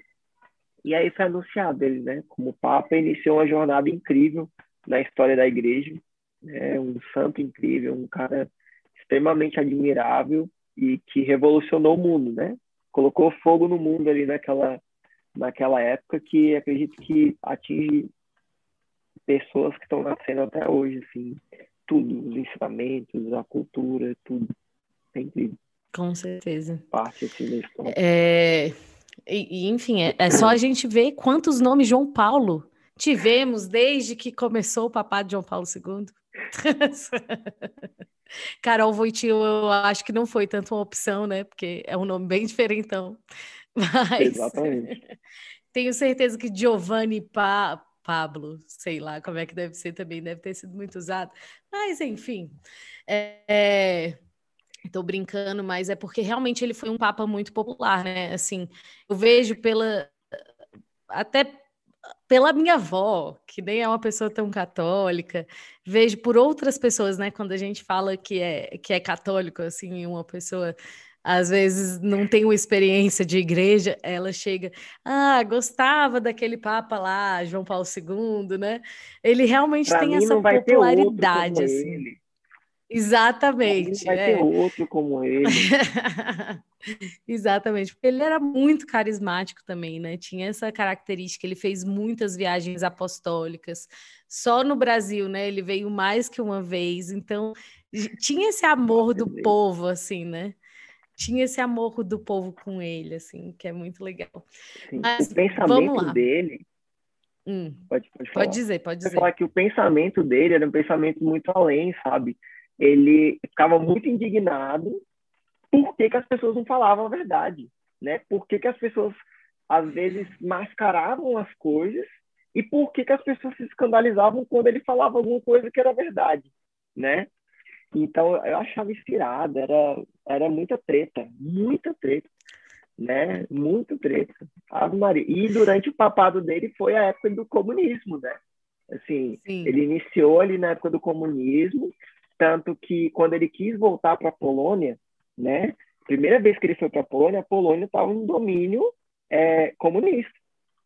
E aí foi anunciado ele, né? Como Papa, iniciou uma jornada incrível na história da igreja. É um santo incrível, um cara extremamente admirável e que revolucionou o mundo, né? Colocou fogo no mundo ali naquela, naquela época que acredito que atinge pessoas que estão nascendo até hoje, assim, tudo, os ensinamentos, a cultura, tudo. É incrível, Com certeza. parte assim da história. É, e, enfim, é, é só a gente ver quantos nomes João Paulo tivemos desde que começou o papado de João Paulo II. (laughs) Carol Voitil, eu acho que não foi tanto uma opção, né? Porque é um nome bem diferentão. (laughs) Mas Exatamente. tenho certeza que Giovanni pa Pablo, sei lá como é que deve ser também, deve ter sido muito usado. Mas, enfim, é, Estou brincando, mas é porque realmente ele foi um papa muito popular, né? Assim, eu vejo pela até pela minha avó, que nem é uma pessoa tão católica, vejo por outras pessoas, né? Quando a gente fala que é que é católico, assim, uma pessoa às vezes não tem uma experiência de igreja, ela chega, ah, gostava daquele papa lá, João Paulo II, né? Ele realmente Pra tem essa popularidade, assim. ele. Exatamente. Não vai é. ter outro como ele. (laughs) Exatamente, porque ele era muito carismático também, né? Tinha essa característica, ele fez muitas viagens apostólicas. Só no Brasil, né? Ele veio mais que uma vez, então tinha esse amor do povo, assim, né? Tinha esse amor do povo com ele, assim, que é muito legal. Assim, Mas o pensamento dele, Hum, pode, pode falar. pode dizer, pode dizer. falar que o pensamento dele era um pensamento muito além, sabe? Ele ficava muito indignado por que, que as pessoas não falavam a verdade, né? Por que, que as pessoas, às vezes, mascaravam as coisas e por que, que as pessoas se escandalizavam quando ele falava alguma coisa que era verdade, né? Então, eu achava inspirado, era, era muita treta, muita treta, né? Muito treta. Ave Maria. E durante o papado dele foi a época do comunismo, né? Assim, Sim, ele iniciou ali na época do comunismo, tanto que quando ele quis voltar para a Polônia, né? Primeira vez que ele foi para a Polônia, a Polônia estava no domínio é, comunista,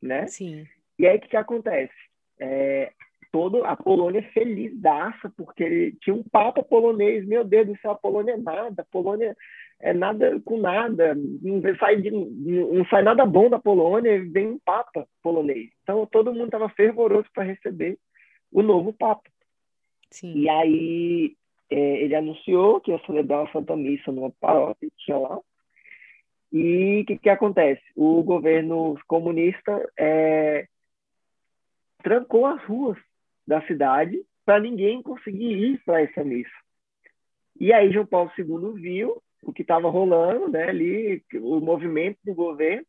né? sim, E aí o que, que acontece? É, todo a Polônia felizaça porque ele tinha um papa polonês. Meu Deus do céu, a Polônia é nada, a Polônia é nada com nada, não sai, de, não sai nada bom da Polônia, e vem um papa polonês. Então todo mundo estava fervoroso para receber o novo papa. sim. E aí é, ele anunciou que ia celebrar uma Santa Missa numa paróquia que tinha lá. E o que, que acontece? O governo comunista é, trancou as ruas da cidade para ninguém conseguir ir para essa missa. E aí João Paulo II viu o que estava rolando, né, ali, o movimento do governo,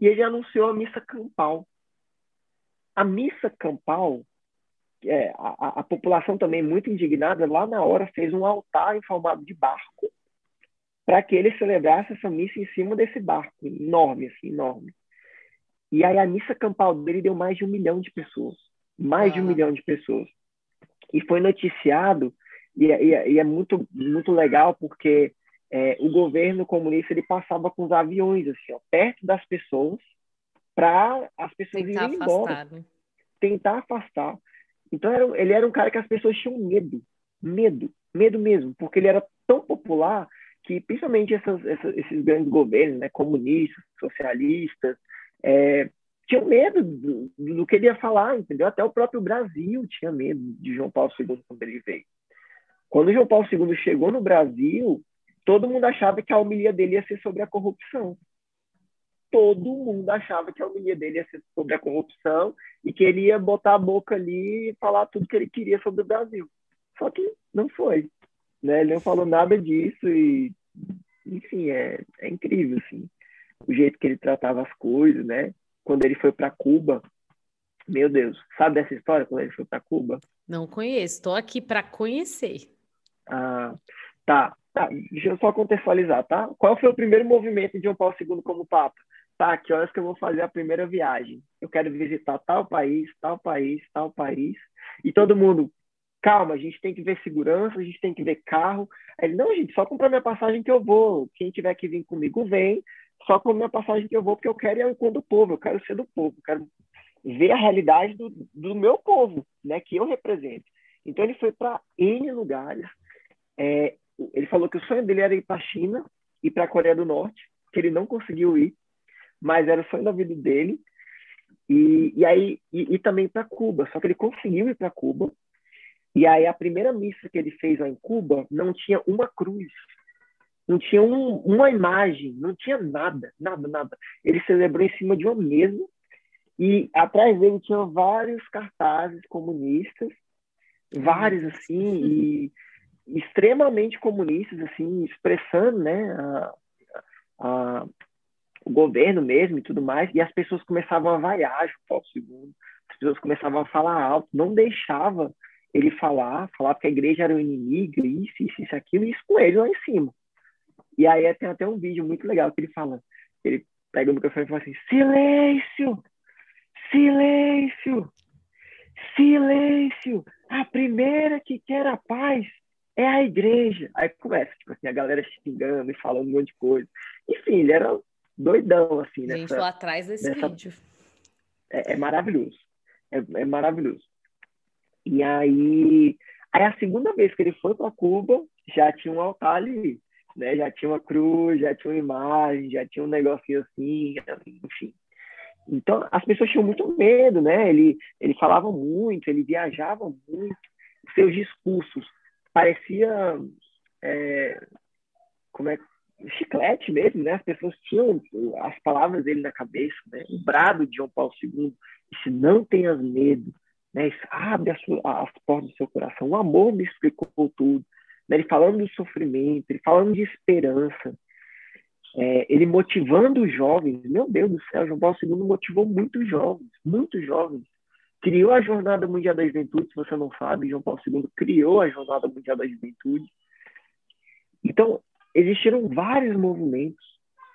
e ele anunciou a missa campal. A missa campal é, a, a, população também muito indignada, lá na hora fez um altar em formato de barco para que ele celebrasse essa missa em cima desse barco, enorme, assim, enorme. E aí a missa campal dele deu mais de um milhão de pessoas, mais ah. de um milhão de pessoas. E foi noticiado, e, e, e é muito, muito legal, porque é, o governo comunista ele passava com os aviões, assim, ó, perto das pessoas, para as pessoas Tentar irem afastar, embora. né? Tentar afastar. Então era, ele era um cara que as pessoas tinham medo, medo, medo mesmo, porque ele era tão popular que principalmente essas, essas, esses grandes governos, né, comunistas, socialistas, é, tinham medo do, do, que ele ia falar, entendeu? Até o próprio Brasil tinha medo de João Paulo II quando ele veio. Quando João Paulo II chegou no Brasil, todo mundo achava que a homilia dele ia ser sobre a corrupção. todo mundo achava que a homilia dele ia ser sobre a corrupção e que ele ia botar a boca ali e falar tudo que ele queria sobre o Brasil. Só que não foi, né? Ele não falou nada disso e, enfim, é, é incrível, assim, o jeito que ele tratava as coisas, né? Quando ele foi para Cuba, meu Deus, sabe dessa história quando ele foi para Cuba? Não conheço, estou aqui para conhecer. Ah, tá. Tá, deixa eu só contextualizar, tá? Qual foi o primeiro movimento de João Paulo II como Papa? Tá, que horas que eu vou fazer a primeira viagem? Eu quero visitar tal país, tal país, tal país. E todo mundo, calma, a gente tem que ver segurança, a gente tem que ver carro. Aí ele, não, gente, só comprar minha passagem que eu vou. Quem tiver que vir comigo, vem. Só comprar minha passagem que eu vou, porque eu quero ir ao encontro do povo, eu quero ser do povo, eu quero ver a realidade do, do meu povo, né, que eu represento. Então ele foi para N lugares. É, ele falou que o sonho dele era ir para a China e para a Coreia do Norte, que ele não conseguiu ir, mas era o sonho da vida dele. E, e aí e, e também para Cuba, só que ele conseguiu ir para Cuba. E aí a primeira missa que ele fez lá em Cuba não tinha uma cruz, não tinha um, uma imagem, não tinha nada, nada, nada. Ele celebrou em cima de uma mesa e atrás dele tinha vários cartazes comunistas, vários assim, e extremamente comunistas, assim, expressando, né, a, a, o governo mesmo e tudo mais, e as pessoas começavam a vaiar João Paulo II, as pessoas começavam a falar alto, não deixava ele falar, falava que a igreja era o inimigo, isso, isso, isso, aquilo, e isso com ele lá em cima. E aí tem até um vídeo muito legal que ele fala, ele pega o microfone e fala assim, silêncio, silêncio, silêncio, a primeira que quer a paz é a igreja. Aí começa, tipo assim, a galera xingando e falando um monte de coisa. Enfim, ele era doidão, assim, nessa... Gente, atrás desse nessa... vídeo. É, é maravilhoso. É, é, maravilhoso. E aí... Aí a segunda vez que ele foi para Cuba, já tinha um altar ali, né? Já tinha uma cruz, já tinha uma imagem, já tinha um negocinho assim, enfim. Então, as pessoas tinham muito medo, né? Ele, ele falava muito, ele viajava muito. Seus discursos parecia é, como é chiclete mesmo, né? As pessoas tinham as palavras dele na cabeça, né? O brado de João Paulo II, se não tenhas medo, né? Abre as, as portas do seu coração. O amor me explicou tudo. Né? Ele falando do sofrimento, ele falando de esperança, é, ele motivando os jovens. Meu Deus do céu, João Paulo II motivou muitos jovens, muitos jovens criou a Jornada Mundial da Juventude, se você não sabe, João Paulo II criou a Jornada Mundial da Juventude. Então, existiram vários movimentos.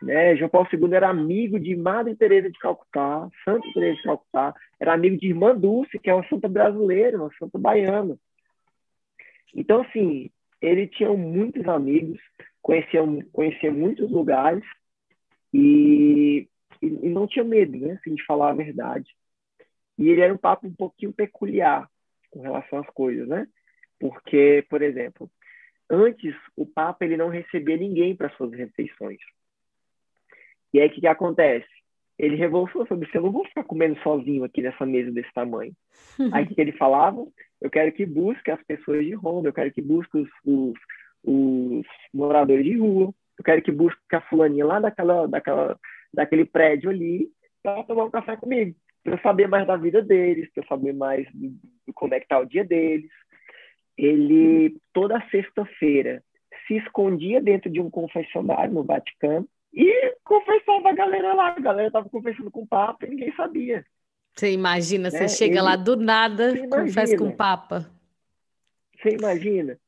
Né? João Paulo II era amigo de Madre Teresa de Calcutá, Santa Teresa de Calcutá, era amigo de Irmã Dulce, que é uma santa brasileira, uma santa baiana. Então, assim, ele tinha muitos amigos, conhecia, conhecia muitos lugares e, e, não tinha medo, né, assim, de falar a verdade. E ele era um papo um pouquinho peculiar com relação às coisas, né? Porque, por exemplo, antes o Papa ele não recebia ninguém para suas refeições. E aí o que, que acontece? Ele sobre isso. Eu não vou ficar comendo sozinho aqui nessa mesa desse tamanho. Aí o que ele falava? Eu quero que busque as pessoas de Roma, eu quero que busque os, os, os moradores de rua, eu quero que busque a fulaninha lá daquela, daquela, daquele prédio ali para tomar um café comigo para eu saber mais da vida deles, para eu saber mais do, do como é que tá o dia deles. Ele, toda sexta-feira, se escondia dentro de um confessionário no Vaticano e confessava a galera lá. A galera estava confessando com o Papa e ninguém sabia. Você imagina, você né? chega Ele... lá do nada, confessa com o Papa. Você imagina?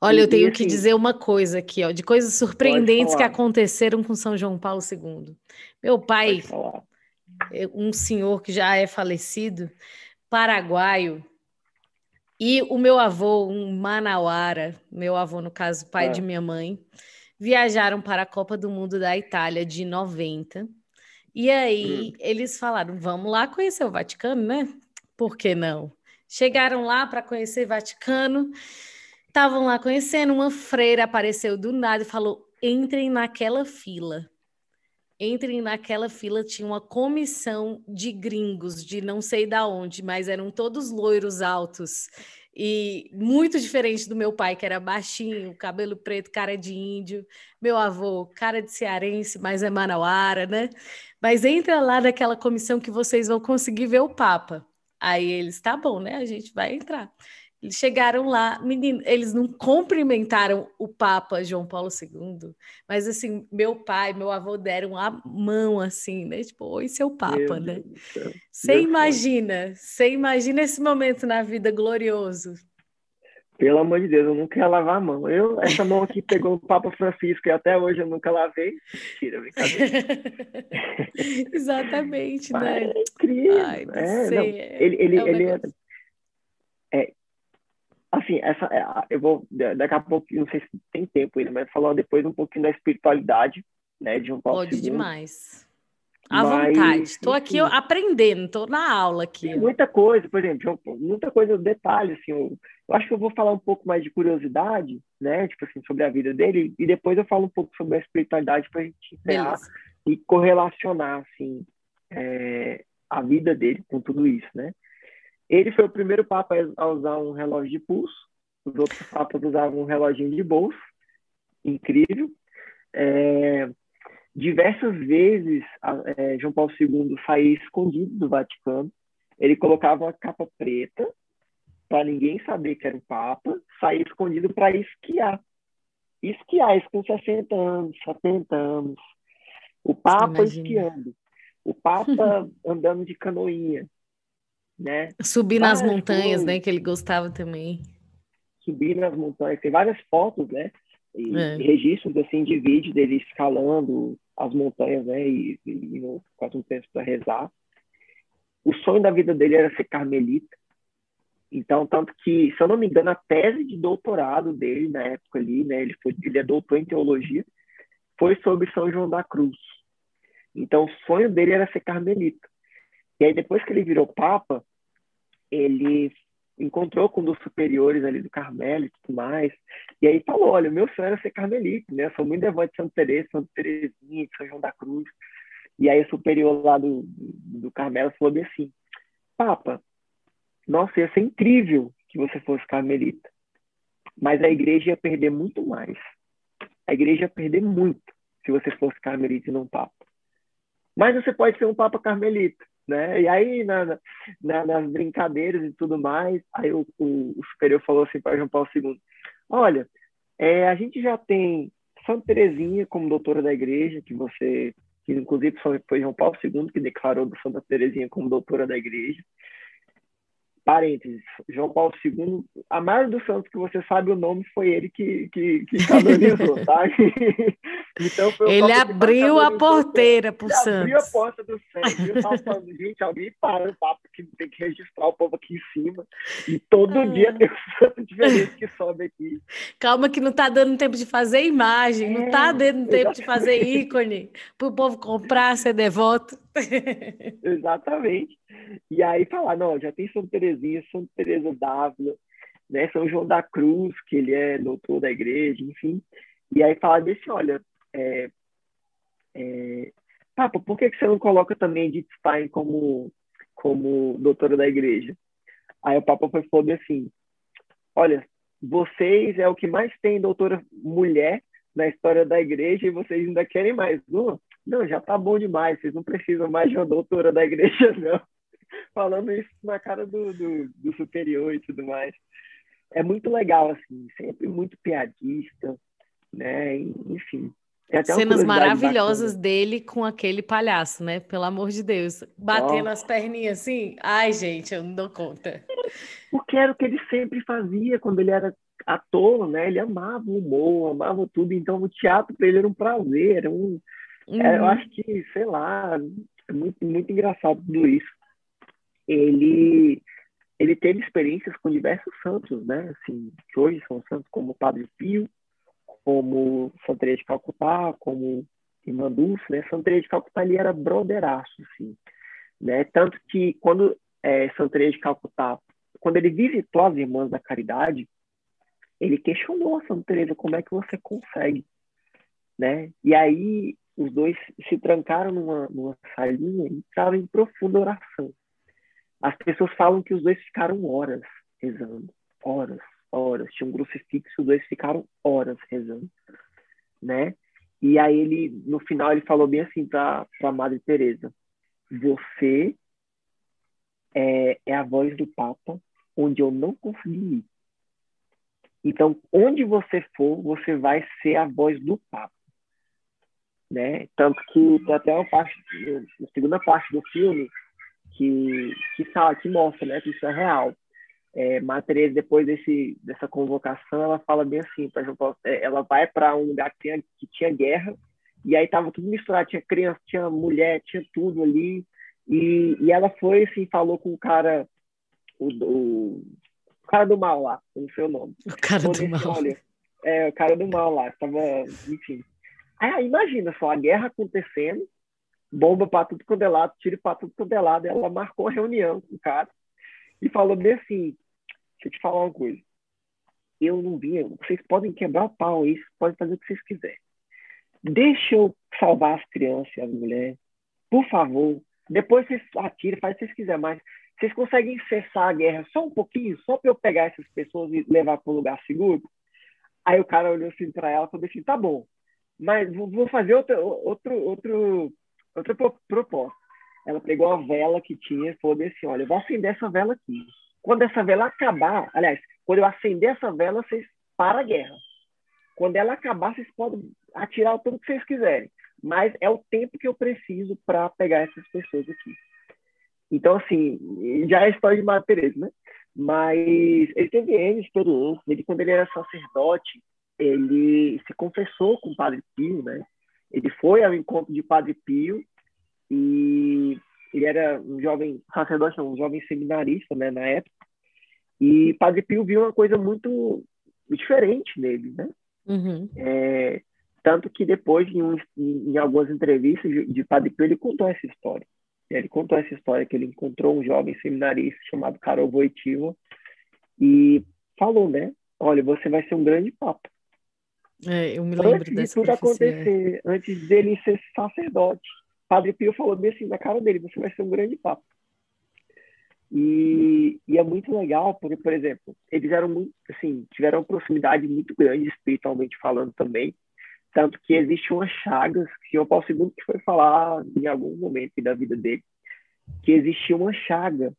Olha, eu tenho assim, que dizer uma coisa aqui, ó, de coisas surpreendentes que aconteceram com São João Paulo II. Meu pai, é, um senhor que já é falecido, paraguaio, e o meu avô, um manauara, meu avô, no caso, pai é. de minha mãe, viajaram para a Copa do Mundo da Itália de 90. E aí hum. eles falaram: vamos lá conhecer o Vaticano, né? Por que não? Chegaram lá para conhecer o Vaticano, estavam lá conhecendo, uma freira apareceu do nada e falou: entrem naquela fila entrem naquela fila, tinha uma comissão de gringos, de não sei da onde, mas eram todos loiros altos. E muito diferente do meu pai, que era baixinho, cabelo preto, cara de índio. Meu avô, cara de cearense, mas é manauara, né? Mas entra lá naquela comissão que vocês vão conseguir ver o Papa. Aí eles, tá bom, né? A gente vai entrar. Eles chegaram lá, menino, eles não cumprimentaram o Papa João Paulo II, mas assim, meu pai, meu avô deram a mão assim, né? Tipo, oi, seu Papa, meu né? Você imagina, você imagina esse momento na vida glorioso. Pelo amor de Deus, eu nunca ia lavar a mão. Eu, essa mão aqui pegou o Papa Francisco e até hoje eu nunca lavei. Tira, brincadeira. (laughs) Exatamente, né? É incrível. Ai, não é, sei. Não, ele, ele, é um ele é, é, assim, essa, é, eu vou, daqui a pouco, não sei se tem tempo ainda, mas falar depois um pouquinho da espiritualidade, né, de um Paulo Pode demais. À mas, vontade. Estou aqui enfim, aprendendo, estou na aula aqui. Muita coisa, por exemplo, muita coisa, detalhe, assim, eu, eu, acho que eu vou falar um pouco mais de curiosidade, né, tipo assim, sobre a vida dele, e depois eu falo um pouco sobre a espiritualidade para a gente encerrar e correlacionar, assim, é, a vida dele com tudo isso, né. Ele foi o primeiro papa a usar um relógio de pulso, os outros papas usavam um reloginho de bolso, incrível. É, diversas vezes, é, João Paulo II saía escondido do Vaticano, ele colocava uma capa preta para ninguém saber que era o Papa, saía escondido para esquiar. Esquiar, isso com 60 anos, 70 anos. O Papa esquiando. O Papa (laughs) andando de canoinha né? Subir várias nas montanhas, coisas. né? Que ele gostava também. Subir nas montanhas. Tem várias fotos, né? E, é. registros, assim, de vídeo dele escalando as montanhas, né? E, e, e quase um tempo para rezar. O sonho da vida dele era ser carmelita. Então, tanto que, se eu não me engano, a tese de doutorado dele na época ali, né? Ele, foi, ele é doutor em teologia, foi sobre São João da Cruz. Então, o sonho dele era ser carmelita. E aí, depois que ele virou papa, ele encontrou com um dos superiores ali do Carmelo e tudo mais, e aí falou, olha, meu sonho era ser carmelita, né? Eu sou muito devoto de Santa Teresa, Santa Teresinha, de São João da Cruz. E aí o superior lá do, do Carmelo falou assim, Papa, nossa, ia ser incrível que você fosse carmelita, mas a igreja ia perder muito mais. A igreja ia perder muito se você fosse carmelita e não papa. Mas você pode ser um papa carmelita né? E aí, na, na, nas brincadeiras e tudo mais, aí o, o, o superior falou assim para João Paulo II, olha, é, a gente já tem Santa Teresinha como doutora da igreja, que você, que inclusive foi João Paulo II que declarou Santa Teresinha como doutora da igreja parênteses, João Paulo II, a maioria dos santos que você sabe o nome foi ele que, que, que canonizou, tá? (laughs) então Ele abriu a porteira para o Santos. abriu a porta do Santos. Eu falando, (laughs) gente, alguém para o papo que tem que registrar o povo aqui em cima. E todo ah. dia tem um (laughs) santo diferente que sobe aqui. Calma que não está dando tempo de fazer imagem, é, não está dando tempo de fazer ícone para o povo comprar, ser devoto. exatamente. E aí falar, não, já tem Santa Teresinha, Santa Teresa d'Ávila, né, São João da Cruz, que ele é doutor da igreja, enfim. E aí falar desse, olha, é, é, Papa, por que, que você não coloca também Edith Stein como, como doutora da igreja? Aí o Papa foi falou assim, olha, vocês é o que mais tem doutora mulher na história da igreja e vocês ainda querem mais uma? Não, já tá bom demais, vocês não precisam mais de uma doutora da igreja, (laughs) não falando isso na cara do, do, do, superior e tudo mais. É muito legal, assim, sempre muito piadista, né? Enfim. Cenas maravilhosas bacana. dele com aquele palhaço, né? Pelo amor de Deus. Batendo oh. as perninhas assim. Ai, gente, eu não dou conta. Porque era o que ele sempre fazia quando ele era ator, né? Ele amava o humor, amava tudo. Então, o teatro para ele era um prazer. Era um... Uhum. É, eu acho que, sei lá, é muito, muito engraçado tudo isso ele ele teve experiências com diversos santos, né? Assim, que hoje são santos como Padre Pio, como Santa Teresa de Calcutá, como Irmã Dulce, né? Santa de Calcutá ele era brotheraço, assim, né? Tanto que quando é, Santa de Calcutá, quando ele visitou as Irmãs da Caridade, ele questionou a Santa como é que você consegue, né? E aí os dois se trancaram numa, numa salinha e estavam em profunda oração. As pessoas falam que os dois ficaram horas rezando, horas, horas. Tinha um crucifixo, os dois ficaram horas rezando, né? E aí ele, no final, ele falou bem assim para a Madre Teresa: você é, é a voz do Papa onde eu não consegui ir. Então, onde você for, você vai ser a voz do Papa. Né? Tanto que até uma parte, segunda parte do filme, que, que, fala, que mostra né, que isso é real. É, Matheus, depois desse, dessa convocação, ela fala bem assim, exemplo, é, ela vai para um lugar que tinha, que tinha guerra, e aí tava tudo misturado, tinha criança, tinha mulher, tinha tudo ali, e, e ela foi assim, falou com o cara, o, o, o cara do mal lá, não sei o nome. O cara do mal. Olha, é, o cara do mal lá, tava, enfim. Aí imagina só, a guerra acontecendo, bomba para tudo quanto é lado, tiro para tudo quanto é lado. Ela marcou a reunião com o cara e falou bem assim: deixa eu te falar uma coisa. Eu não vi, vocês podem quebrar o pau aí, podem fazer o que vocês quiserem. Deixa eu salvar as crianças e as mulheres. Por favor. Depois vocês atiram, faz o que vocês quiserem, mas vocês conseguem cessar a guerra só um pouquinho, só para eu pegar essas pessoas e levar para um lugar seguro? Aí o cara olhou assim para ela e falou assim: tá bom, mas vou fazer outro, outro, outro, outra proposta. Ela pegou a vela que tinha e falou assim: olha, eu vou acender essa vela aqui. Quando essa vela acabar, aliás, quando eu acender essa vela, vocês param a guerra. Quando ela acabar, vocês podem atirar o tanto que vocês quiserem. Mas é o tempo que eu preciso para pegar essas pessoas aqui. Então, assim, já é a história de Maria Teresa, né? Mas ele teve N experiências. Ele, quando ele era sacerdote, ele se confessou com o Padre Pio, né? Ele foi ao encontro de Padre Pio e ele era um jovem sacerdote, um jovem seminarista, né, na época. E Padre Pio viu uma coisa muito diferente nele, né? Uhum. É, tanto que depois, em, um, em, algumas entrevistas de, Padre Pio, ele contou essa história. Ele contou essa história que ele encontrou um jovem seminarista chamado Karol Wojtyła e falou, né? Olha, você vai ser um grande papa. É, eu me lembro antes de tudo acontecer, antes dele ser sacerdote. Padre Pio falou bem assim na cara dele, você vai ser um grande papa. E, e, é muito legal, porque, por exemplo, eles eram muito, assim, tiveram uma proximidade muito grande espiritualmente falando também, tanto que existe umas chagas, que o Paulo II que foi falar em algum momento da vida dele, que existia uma chaga,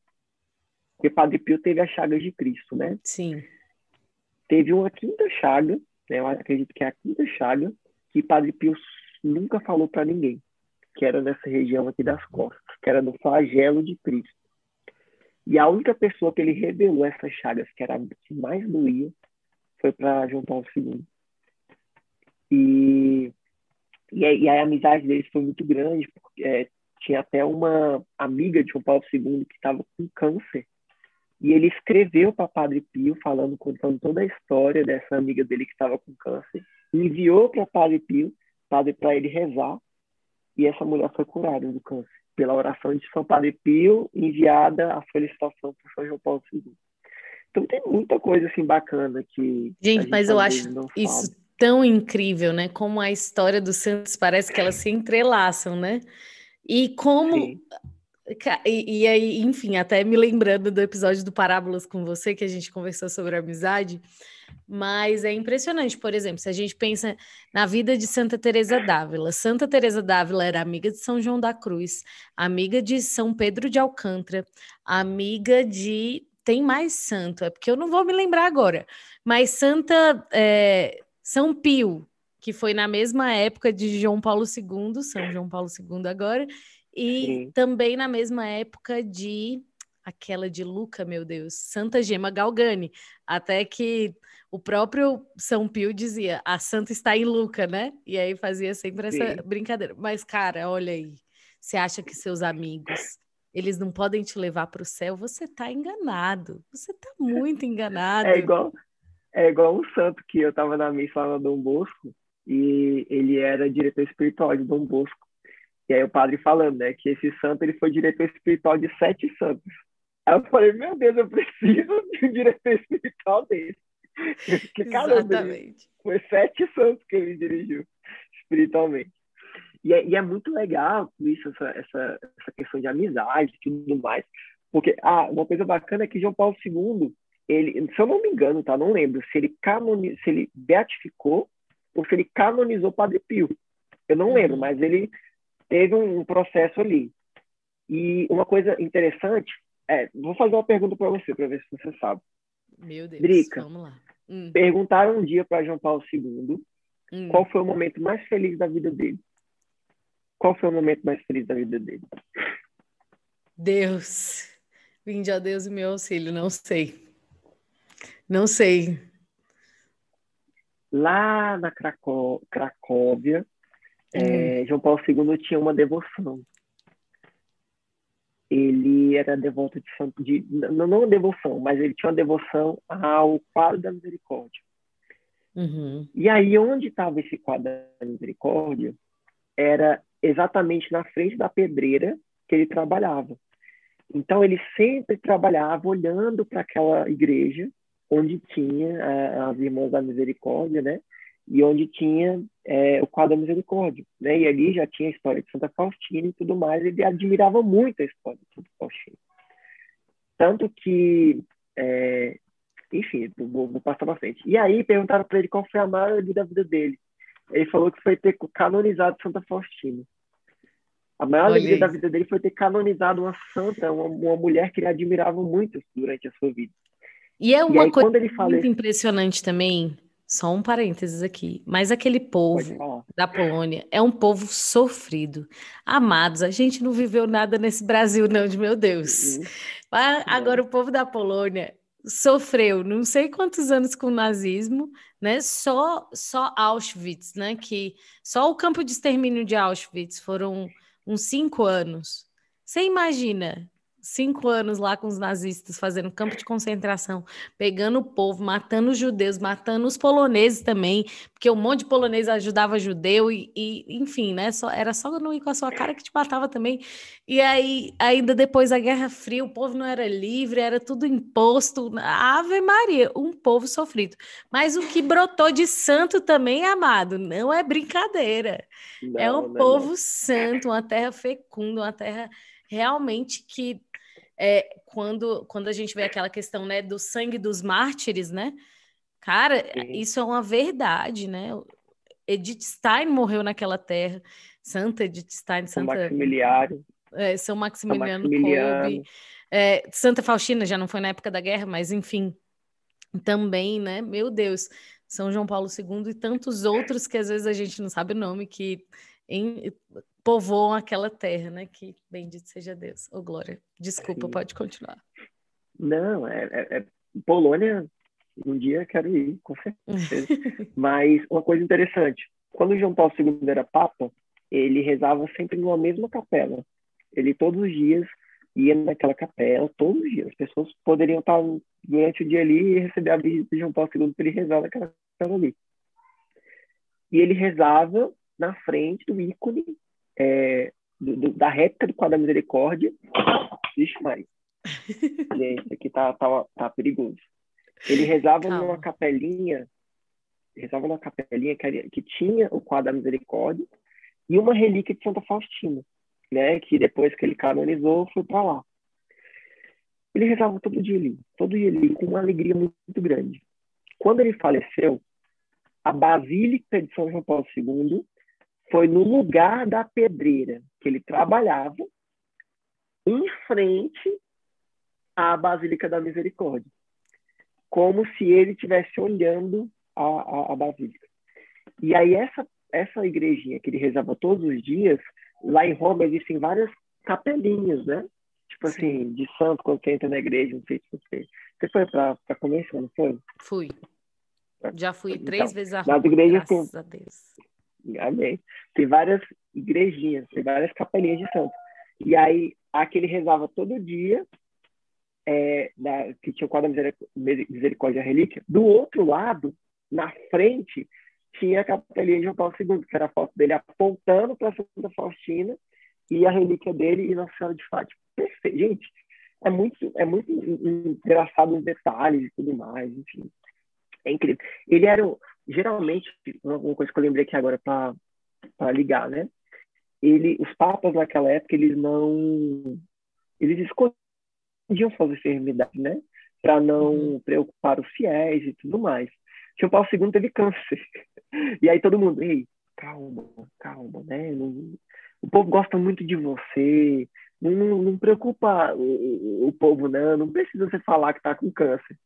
porque Padre Pio teve a chaga de Cristo, né? Sim. Teve uma quinta chaga, eu acredito que é a quinta chaga, que Padre Pio nunca falou para ninguém, que era nessa região aqui das costas, que era no flagelo de Cristo. E a única pessoa que ele revelou essas chagas, que era a que mais doía, foi para João Paulo II. E, e, e a amizade deles foi muito grande, porque é, tinha até uma amiga de João Paulo II que estava com câncer, e ele escreveu para Padre Pio, falando, contando toda a história dessa amiga dele que estava com câncer. Enviou para Padre Pio, Padre para ele rezar, e essa mulher foi curada do câncer pela oração de São Padre Pio, enviada a felicitação por São João Paulo II. Então tem muita coisa assim bacana que. Gente, gente mas eu acho isso tão incrível, né? Como a história dos santos parece que elas se entrelaçam, né? E como Sim. E, aí, enfim, até me lembrando do episódio do Parábolas com você, que a gente conversou sobre amizade, mas é impressionante, por exemplo, se a gente pensa na vida de Santa Teresa d'Ávila. Santa Teresa d'Ávila era amiga de São João da Cruz, amiga de São Pedro de Alcântara, amiga de tem mais santo, é porque eu não vou me lembrar agora, mas Santa é, São Pio, que foi na mesma época de João Paulo II, São João Paulo II agora, e Sim. também na mesma época de aquela de Luca, meu Deus, Santa Gema Galgani, até que o próprio São Pio dizia, a santa está em Luca, né? E aí fazia sempre essa Sim. brincadeira. Mas cara, olha aí, você acha que seus amigos eles não podem te levar para o céu? Você está enganado. Você está muito enganado. É igual é igual um santo que eu estava na missa lá no Dom Bosco e ele era diretor espiritual de Dom Bosco. E aí o padre falando, né, que esse santo ele foi diretor espiritual de sete santos. Aí eu falei, meu Deus, eu preciso (laughs) de um diretor espiritual desse. (laughs) caramba, foi sete santos que ele dirigiu espiritualmente. E é, e é muito legal isso, essa, essa, essa questão de amizade e tudo mais. Porque ah, uma coisa bacana é que João Paulo II, ele, se eu não me engano, tá? Não lembro se ele, canoni, se ele beatificou ou se ele canonizou Padre Pio. Eu não lembro, uhum. mas ele teve um processo ali. E uma coisa interessante é, vou fazer uma pergunta para você para ver se você sabe. Meu Deus, Drica, vamos lá. Hum. Perguntaram um dia para João Paulo II hum. qual foi o momento mais feliz da vida dele. Qual foi o momento mais feliz da vida dele? Deus, vinde a Deus e meu auxílio, não sei. Não sei. Lá na Cracó Cracóvia. É, João Paulo II tinha uma devoção ele era devoto de santo de não, não devoção, mas ele tinha uma devoção ao quadro da misericórdia. Uhum. E aí onde estava esse quadro da misericórdia era exatamente na frente da pedreira que ele trabalhava. Então ele sempre trabalhava olhando para aquela igreja onde tinha uh, as irmãs da misericórdia, né? E onde tinha é, o quadro da misericórdia, né? E ali já tinha a história de Santa Faustina e tudo mais. Ele admirava muito a história de Santa Faustina, tanto que, é, enfim, vou, vou, passar para frente. E aí perguntaram para ele qual foi a maior da vida dele. Ele falou que foi ter canonizado Santa Faustina. A maior alegria da vida dele foi ter canonizado uma santa, uma, uma mulher que ele admirava muito durante a sua vida. E é uma e aí, coisa muito impressionante também, só um parênteses aqui. Mas aquele povo da Polônia é um povo sofrido. Amados, a gente não viveu nada nesse Brasil, não, de meu Deus. Uhum. Mas agora o povo da Polônia sofreu não sei quantos anos com o nazismo, né? Só, só Auschwitz, né? Que só o campo de extermínio de Auschwitz foram uns cinco anos. Você imagina cinco anos lá com os nazistas, fazendo campo de concentração, pegando o povo, matando os judeus, matando os poloneses também, porque um monte de polonês ajudava judeu, e, e enfim, né? Só, era só não ir com a sua cara que te matava também. E aí, ainda depois da Guerra Fria, o povo não era livre, era tudo imposto. Ave Maria, um povo sofrido. Mas o que brotou de santo também, amado, não é brincadeira. Não, é um não, povo não. santo, uma terra fecunda, uma terra realmente que é, quando, quando a gente vê aquela questão né, do sangue dos mártires, né? Cara, Sim. isso é uma verdade, né? Edith Stein morreu naquela terra, Santa Edith Stein, São Santa Maximiliano, é, São Maximiliano, São Maximiliano. É, Santa Faustina já não foi na época da guerra, mas enfim, também, né? Meu Deus, São João Paulo II e tantos outros que às vezes a gente não sabe o nome que em, povoam aquela terra, né? Que bendito seja Deus. Ô, oh, Glória, desculpa, Sim. pode continuar. Não, é, é, é, Polônia, um dia quero ir, com certeza. (laughs) Mas uma coisa interessante, quando João Paulo II era Papa, ele rezava sempre numa mesma capela. Ele todos os dias ia naquela capela, todos os dias. As pessoas poderiam estar durante o dia ali e receber a visita de João Paulo II para ele rezar naquela capela ali. E ele rezava na frente do ícone é, do, do, da réplica do quadro da misericórdia. Vixe, Maria. (laughs) Gente, aqui tá, tá, tá perigoso. Ele rezava Calma. numa capelinha, rezava numa capelinha que, que tinha o quadro da misericórdia e uma relíquia de Santa Faustina, né? Que depois que ele canonizou, foi para lá. Ele rezava todo dia ali, todo dia ali, com uma alegria muito, muito grande. Quando ele faleceu, a Basílica de São João Paulo II foi no lugar da pedreira que ele trabalhava, em frente à Basílica da Misericórdia, como se ele estivesse olhando a, a, a, Basílica. E aí essa essa igrejinha que ele rezava todos os dias, lá em Roma existem várias capelinhas, né? Tipo Sim. assim, de santo quando você entra na igreja, não sei se você... Você foi para a convenção, não foi? Fui. Já fui então, três vezes a Roma, igrejas graças tem, a Deus. Amém. Tem várias igrejinhas, tem várias capelinhas de santo. E aí, aqui ele rezava todo dia, é, que tinha o quadro da misericórdia relíquia. Do outro lado, na frente, tinha a capelinha de João Paulo II, que era a foto dele apontando para Santa Faustina e a relíquia dele e Nossa Senhora de Fátima. Perfeito. Gente, é muito, é muito engraçado os detalhes e tudo mais, enfim. É incrível. Ele era, geralmente, uma coisa que eu lembrei aqui agora para ligar, né? ele, os papas naquela época, eles não, eles escondiam suas enfermidades, né? Para não uhum. preocupar os fiéis e tudo mais. João Paulo II teve câncer. (laughs) E aí todo mundo, ei, calma, calma, né? Não, o povo gosta muito de você. Não, não, não preocupa o, o, povo, não. Não precisa você falar que tá com câncer.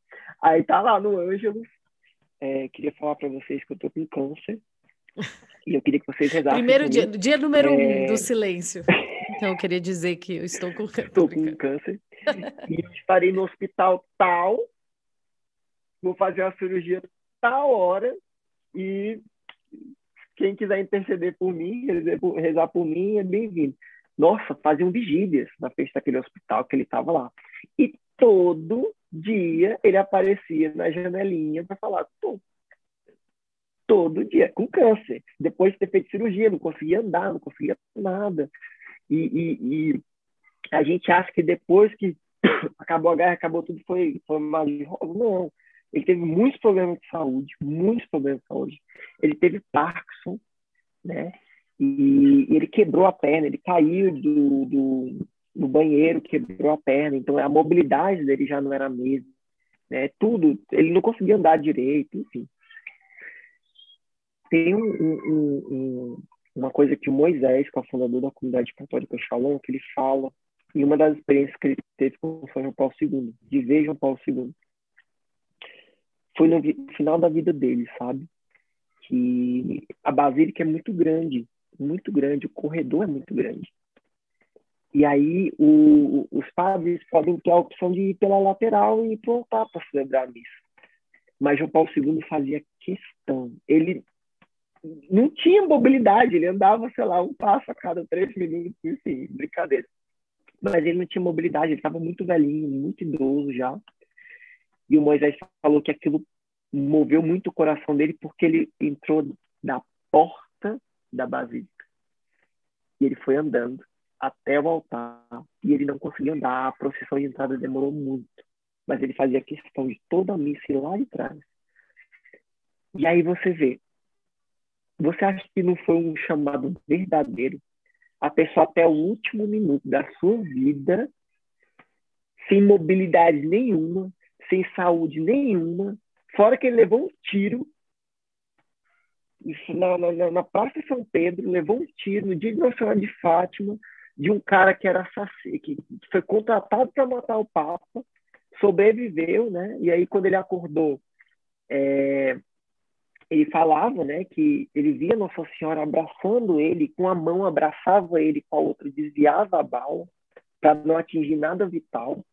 Aí tá lá no Ângelos. É, queria falar para vocês que eu tô com câncer. E eu queria que vocês rezassem. Primeiro dia, dia número é... um do silêncio. Então eu queria dizer que eu estou com câncer. Estou com câncer. E estarei no hospital tal. Vou fazer a cirurgia tal hora. E quem quiser interceder por mim, rezar por mim, é bem-vindo. Nossa, faziam vigílias na frente daquele hospital que ele estava lá. E todo dia ele aparecia na janelinha para falar, Tô, todo dia, com câncer. Depois de ter feito cirurgia, não conseguia andar, não conseguia nada. E, e, e a gente acha que depois que (coughs) acabou a guerra, acabou tudo, foi, foi mais Não. Ele teve muitos problemas de saúde, muitos problemas de saúde. Ele teve Parkinson, né? E, e ele quebrou a perna, ele caiu do, do, do, banheiro, quebrou a perna. Então a mobilidade dele já não era a mesma, né? Tudo, ele não conseguia andar direito, enfim. Tem um, um, um, uma coisa que o Moisés, que é o fundador da comunidade católica Shalom, que ele fala em uma das experiências que ele teve com São João Paulo II, de ver João Paulo II foi no final da vida dele, sabe? Que a basílica é muito grande, muito grande, o corredor é muito grande. E aí o, os padres podem ter a opção de ir pela lateral e ir para para celebrar a missa. Mas João Paulo II fazia questão. Ele não tinha mobilidade, ele andava, sei lá, um passo a cada três minutos, enfim, brincadeira. Mas ele não tinha mobilidade, ele estava muito velhinho, muito idoso já. E o Moisés falou que aquilo moveu muito o coração dele porque ele entrou na porta da basílica. E ele foi andando até o altar e ele não conseguia andar. A procissão de entrada demorou muito, mas ele fazia questão de toda a missa lá de trás. E aí você vê, você acha que não foi um chamado verdadeiro? A pessoa até o último minuto da sua vida, sem mobilidade nenhuma, sem saúde nenhuma, fora que ele levou um tiro na, na, na Praça São Pedro, levou um tiro no dia de Nossa Senhora de Fátima, de um cara que era assassino, que foi contratado para matar o Papa, sobreviveu, né? E aí, quando ele acordou, é, ele falava, né, que ele via Nossa Senhora abraçando ele, com a mão abraçava ele, com a outra desviava a bala, para não atingir nada vital.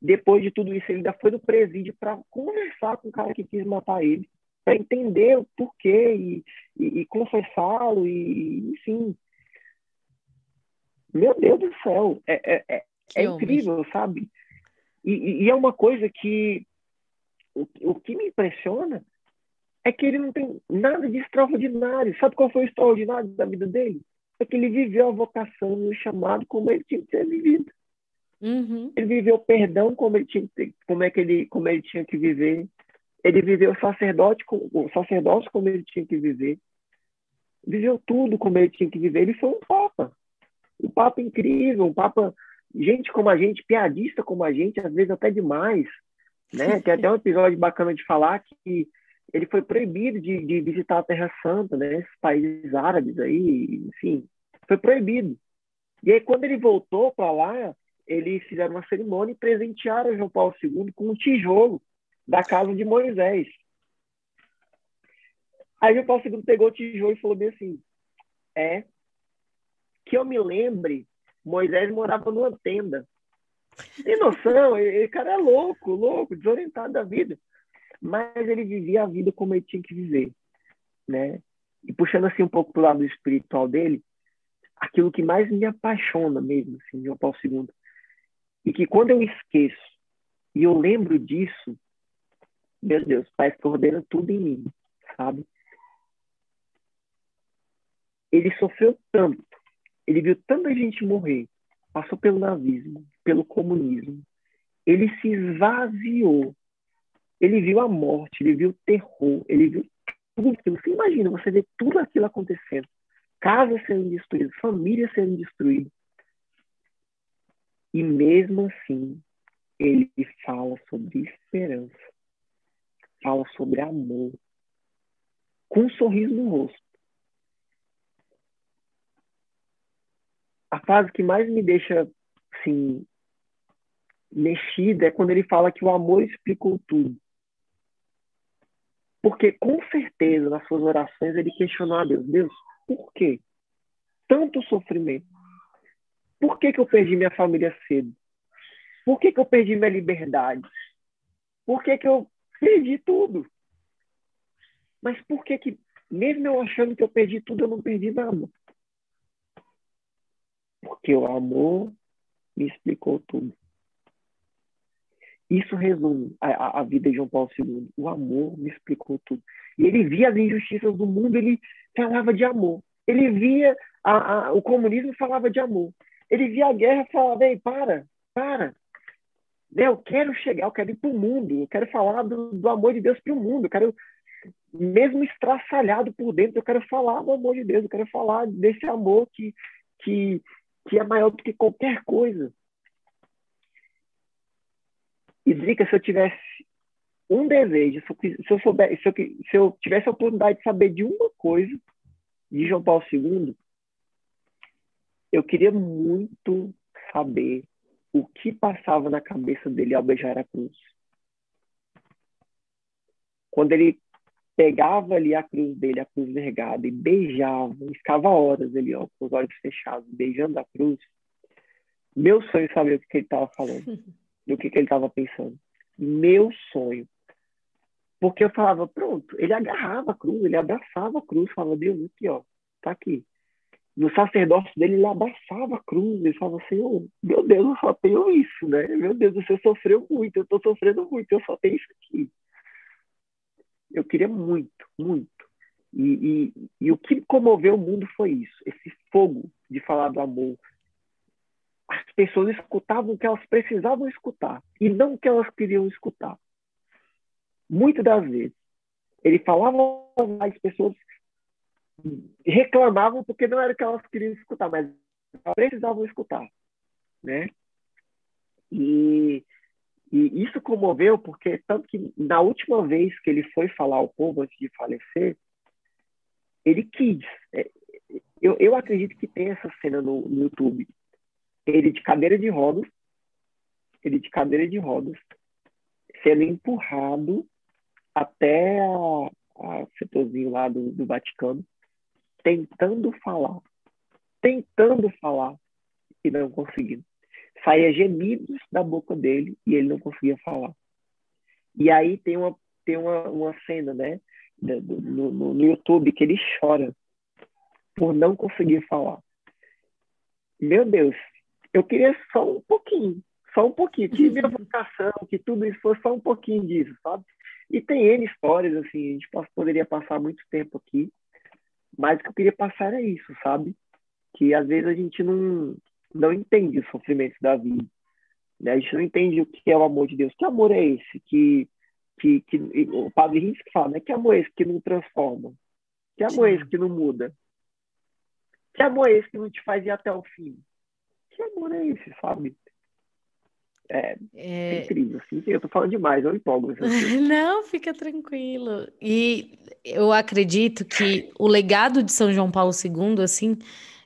Depois de tudo isso, ele ainda foi no presídio para conversar com o cara que quis matar ele, para entender o porquê e, e, e confessá-lo, e enfim. Meu Deus do céu, é, é, é, é incrível, sabe? E, e, é uma coisa que o, o que me impressiona é que ele não tem nada de extraordinário. Sabe qual foi o extraordinário da vida dele? É que ele viveu a vocação e o chamado como ele tinha que ter vivido. Uhum. Ele viveu perdão como ele tinha, como é que ele, como ele tinha que viver. Ele viveu o sacerdote, o sacerdócio como ele tinha que viver. Viveu tudo como ele tinha que viver. Ele foi um papa, um papa incrível, um papa gente como a gente, piadista como a gente, às vezes até demais, né? Tem até um episódio bacana de falar que ele foi proibido de, de visitar a Terra Santa, né? Esses países árabes aí, enfim, foi proibido. E aí quando ele voltou para lá, eles fizeram uma cerimônia e presentearam João Paulo II com um tijolo da casa de Moisés. Aí João Paulo II pegou o tijolo e falou bem assim: é que eu me lembre, Moisés morava numa tenda. Tem noção? Esse cara é louco, louco, desorientado da vida. Mas ele vivia a vida como ele tinha que viver, né? E puxando assim um pouco para o lado espiritual dele, aquilo que mais me apaixona mesmo, assim, João Paulo II, e que quando eu esqueço e eu lembro disso, meu Deus, parece que ordena tudo em mim, sabe? Ele sofreu tanto, ele viu tanta gente morrer, passou pelo nazismo, pelo comunismo, ele se esvaziou, ele viu a morte, ele viu o terror, ele viu tudo aquilo. Você imagina, você vê tudo aquilo acontecendo. casas sendo destruídas, famílias sendo destruídas. E mesmo assim, ele fala sobre esperança, fala sobre amor, com um sorriso no rosto. A frase que mais me deixa assim, mexida é quando ele fala que o amor explicou tudo. Porque, com certeza, nas suas orações, ele questionou a Deus: Deus, por quê? Tanto sofrimento. Por que, que eu perdi minha família cedo? Por que, que eu perdi minha liberdade? Por que, que eu perdi tudo? Mas por que, que, mesmo eu achando que eu perdi tudo, eu não perdi nada? Porque o amor me explicou tudo. Isso resume a, a, vida de João Paulo II. O amor me explicou tudo. E ele via as injustiças do mundo, ele falava de amor. Ele via a, a, o comunismo, falava de amor. Ele via a guerra, falava, ei, para, para. Eu quero chegar, eu quero ir para o mundo, eu quero falar do, do amor de Deus para o mundo, eu quero, mesmo estraçalhado por dentro, eu quero falar do amor de Deus, eu quero falar desse amor que, que, que é maior do que qualquer coisa. E Drica, se eu tivesse um desejo, se eu, souber, se eu, se eu tivesse a oportunidade de saber de uma coisa de João Paulo II, eu queria muito saber o que passava na cabeça dele ao beijar a cruz. Quando ele pegava ali a cruz dele, a cruz vergada, e beijava, ficava horas ali, ó, com os olhos fechados, beijando a cruz, meu sonho saber o que ele estava falando. (laughs) do que, que ele estava pensando. Meu sonho. Porque eu falava, pronto, ele agarrava a cruz, ele abraçava a cruz, falava, Deus, aqui, ó, tá aqui. No sacerdócio dele, ele abraçava a cruz, ele falava, Senhor, meu Deus, eu só tenho isso, né? Meu Deus, você sofreu muito, eu estou sofrendo muito, eu só tenho isso aqui. Eu queria muito, muito. E, e, e o que comoveu o mundo foi isso, esse fogo de falar do amor, as pessoas escutavam o que elas precisavam escutar e não o que elas queriam escutar. Muitas das vezes, ele falava as pessoas reclamavam porque não era o que elas queriam escutar, mas precisavam escutar, né? E, e isso comoveu porque tanto que na última vez que ele foi falar ao povo antes de falecer, ele quis. É, eu, eu acredito que tem essa cena no, no YouTube ele de cadeira de rodas, ele de cadeira de rodas, sendo empurrado até a, a setorzinho lá do, do Vaticano, tentando falar, tentando falar e não conseguindo. Saía gemidos da boca dele e ele não conseguia falar. E aí tem uma, tem uma, uma cena, né, no, no, no YouTube que ele chora por não conseguir falar. Meu Deus, eu queria só um pouquinho, só um pouquinho, que minha vocação, que tudo isso fosse só um pouquinho disso, sabe? E tem N histórias, assim, a gente poderia passar muito tempo aqui, mas o que eu queria passar era isso, sabe? Que às vezes a gente não, não entende os sofrimentos da vida, né? A gente não entende o que é o amor de Deus. Que amor é esse? Que, que, que o Padre Rins que fala, né? Que amor é esse que não transforma? Que amor é esse que não muda? Que amor é esse que não te faz ir até o fim? que amor é esse, sabe? É, é... é incrível, assim, eu tô falando demais, eu empolgo. (laughs) Não, fica tranquilo. E eu acredito que o legado de São João Paulo II, assim,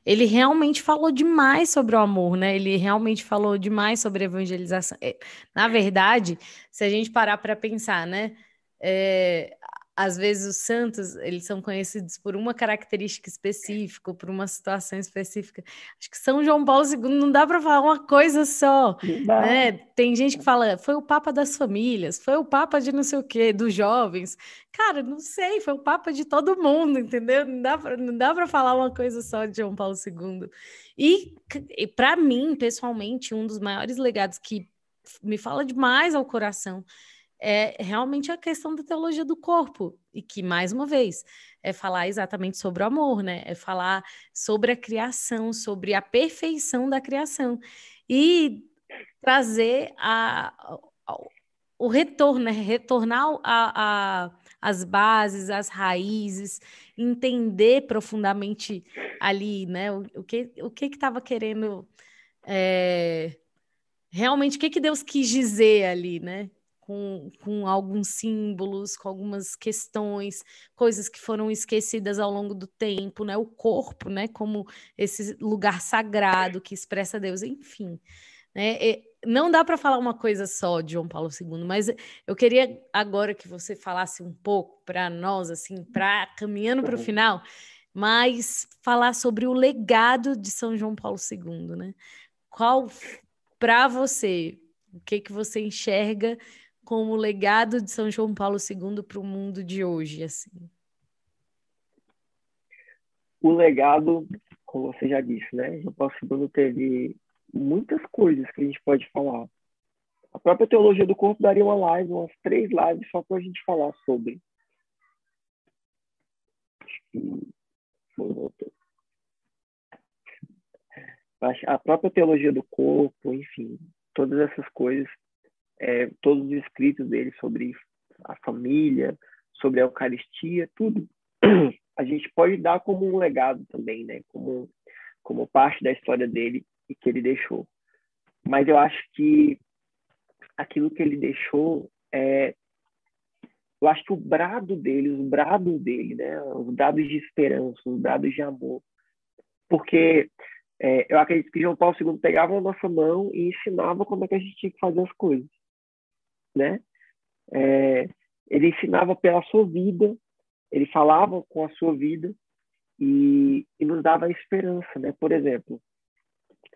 ele realmente falou demais sobre o amor, né? Ele realmente falou demais sobre evangelização. É, na verdade, se a gente parar para pensar, né? É, às vezes os santos, eles são conhecidos por uma característica específica, por uma situação específica. Acho que São João Paulo II não dá para falar uma coisa só, né? Tem gente que fala, foi o papa das famílias, foi o papa de não sei o quê, dos jovens. Cara, não sei, foi o papa de todo mundo, entendeu? Não dá para não dá para falar uma coisa só de João Paulo II. E, e para mim, pessoalmente, um dos maiores legados que me fala demais ao coração é realmente a questão da teologia do corpo, e que, mais uma vez, é falar exatamente sobre o amor, né? É falar sobre a criação, sobre a perfeição da criação. E trazer a, a o retorno, né? retornar a, a, as bases, as raízes, entender profundamente ali, né? O, o que o que estava querendo é, realmente o que, que Deus quis dizer ali, né? Com, com alguns símbolos, com algumas questões, coisas que foram esquecidas ao longo do tempo, né? O corpo, né? Como esse lugar sagrado que expressa Deus, enfim. Né? E não dá para falar uma coisa só de João Paulo II, mas eu queria agora que você falasse um pouco para nós, assim, para caminhando para o final, mas falar sobre o legado de São João Paulo II, né? Qual para você, o que que você enxerga como legado de São João Paulo II para o mundo de hoje, assim? O legado, como você já disse, né? João Paulo II teve muitas coisas que a gente pode falar. A própria teologia do corpo daria uma live, umas três lives só para a gente falar sobre. A própria teologia do corpo, enfim, todas essas coisas, é, todos os escritos dele sobre a família, sobre a Eucaristia, tudo, (clears throat) a gente pode dar como um legado também, né? Como, como parte da história dele e que ele deixou. Mas eu acho que aquilo que ele deixou é eu acho que o brado dele, os brados dele, né, os brados de esperança, os brados de amor, porque é, eu acredito que João Paulo II pegava a nossa mão e ensinava como é que a gente tinha que fazer as coisas, né? É, ele ensinava pela sua vida, ele falava com a sua vida e, e nos dava esperança, né? Por exemplo,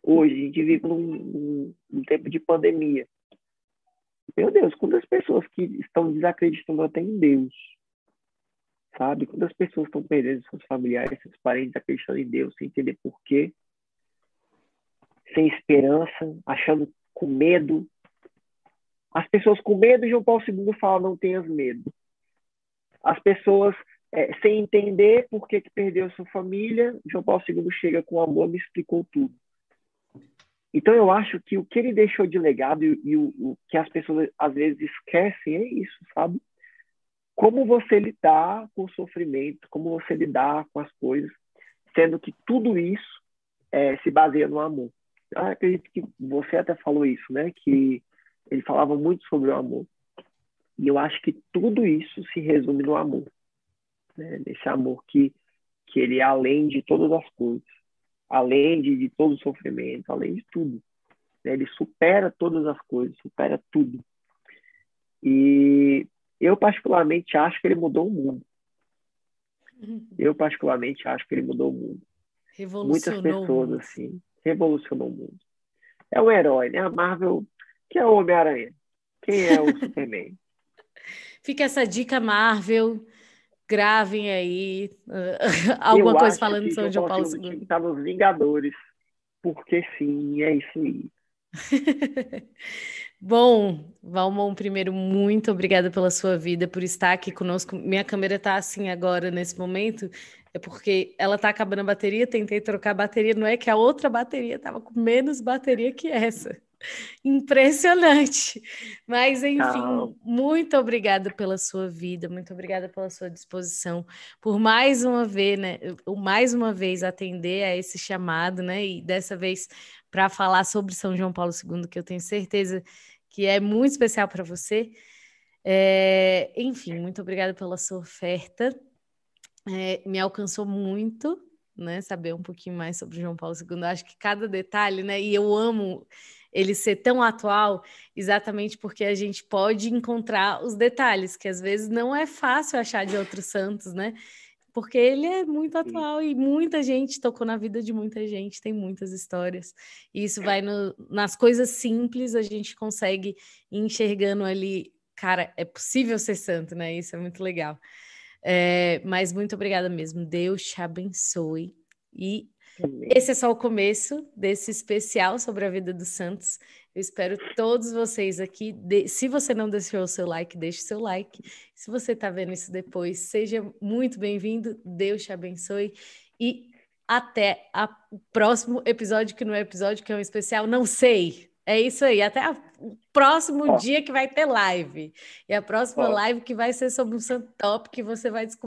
hoje a gente vive num, num, num tempo de pandemia. Meu Deus, quantas pessoas que estão desacreditando até em Deus, sabe? Quantas pessoas estão perdendo seus familiares, seus parentes, acreditando em Deus, sem entender por quê sem esperança, achando com medo. As pessoas com medo, João Paulo II fala, não tenhas medo. As pessoas é, sem entender por que, que perdeu sua família, João Paulo II chega com amor e explicou tudo. Então eu acho que o que ele deixou de legado e, e o, o, que as pessoas às vezes esquecem é isso, sabe? Como você lidar com o sofrimento, como você lidar com as coisas, sendo que tudo isso é, se baseia no amor. Eu acredito que você até falou isso, né? Que ele falava muito sobre o amor. E eu acho que tudo isso se resume no amor. Né? Nesse amor que, que ele é além de todas as coisas. Além de, de todo o sofrimento, além de tudo. Né? Ele supera todas as coisas, supera tudo. E eu, particularmente, acho que ele mudou o mundo. Uhum. Eu, particularmente, acho que ele mudou o mundo. Muitas pessoas, assim, revolucionou o mundo. É um herói, né? A Marvel, que é o Homem-Aranha. Quem é o Superman? (laughs) Fica essa dica, Marvel. Gravem aí uh, (laughs) alguma Eu coisa falando São João Paulo II. Está nos Vingadores, porque sim, é isso aí. (laughs) Bom, Valmon, primeiro, muito obrigada pela sua vida, por estar aqui conosco. Minha câmera está assim agora, nesse momento, é porque ela tá acabando a bateria, tentei trocar a bateria, não é que a outra bateria tava com menos bateria que essa. Impressionante. Mas, enfim, muito obrigada pela sua vida, muito obrigada pela sua disposição, por mais uma vez, né? Mais uma vez atender a esse chamado, né? E dessa vez para falar sobre São João Paulo II, que eu tenho certeza que é muito especial para você. É, enfim, muito obrigada pela sua oferta é, me alcançou muito, né? Saber um pouquinho mais sobre João Paulo II. Acho que cada detalhe, né? E eu amo ele ser tão atual, exatamente porque a gente pode encontrar os detalhes, que às vezes não é fácil achar de outros santos, né? Porque ele é muito atual Sim. e muita gente tocou na vida de muita gente, tem muitas histórias. E isso vai no, nas coisas simples, a gente consegue ir enxergando ali, cara, é possível ser santo, né? Isso é muito legal. É, mas muito obrigada mesmo. Deus te abençoe. E esse é só o começo desse especial sobre a vida dos santos. Eu espero todos vocês aqui. De... Se você não deixou o seu like, deixe seu like. Se você está vendo isso depois, seja muito bem-vindo. Deus te abençoe. E até o próximo episódio, que não é episódio, que é um especial, não sei. É isso aí. Até o próximo Ó. dia que vai ter live. E a próxima Ó. live que vai ser sobre um top que você vai descobrir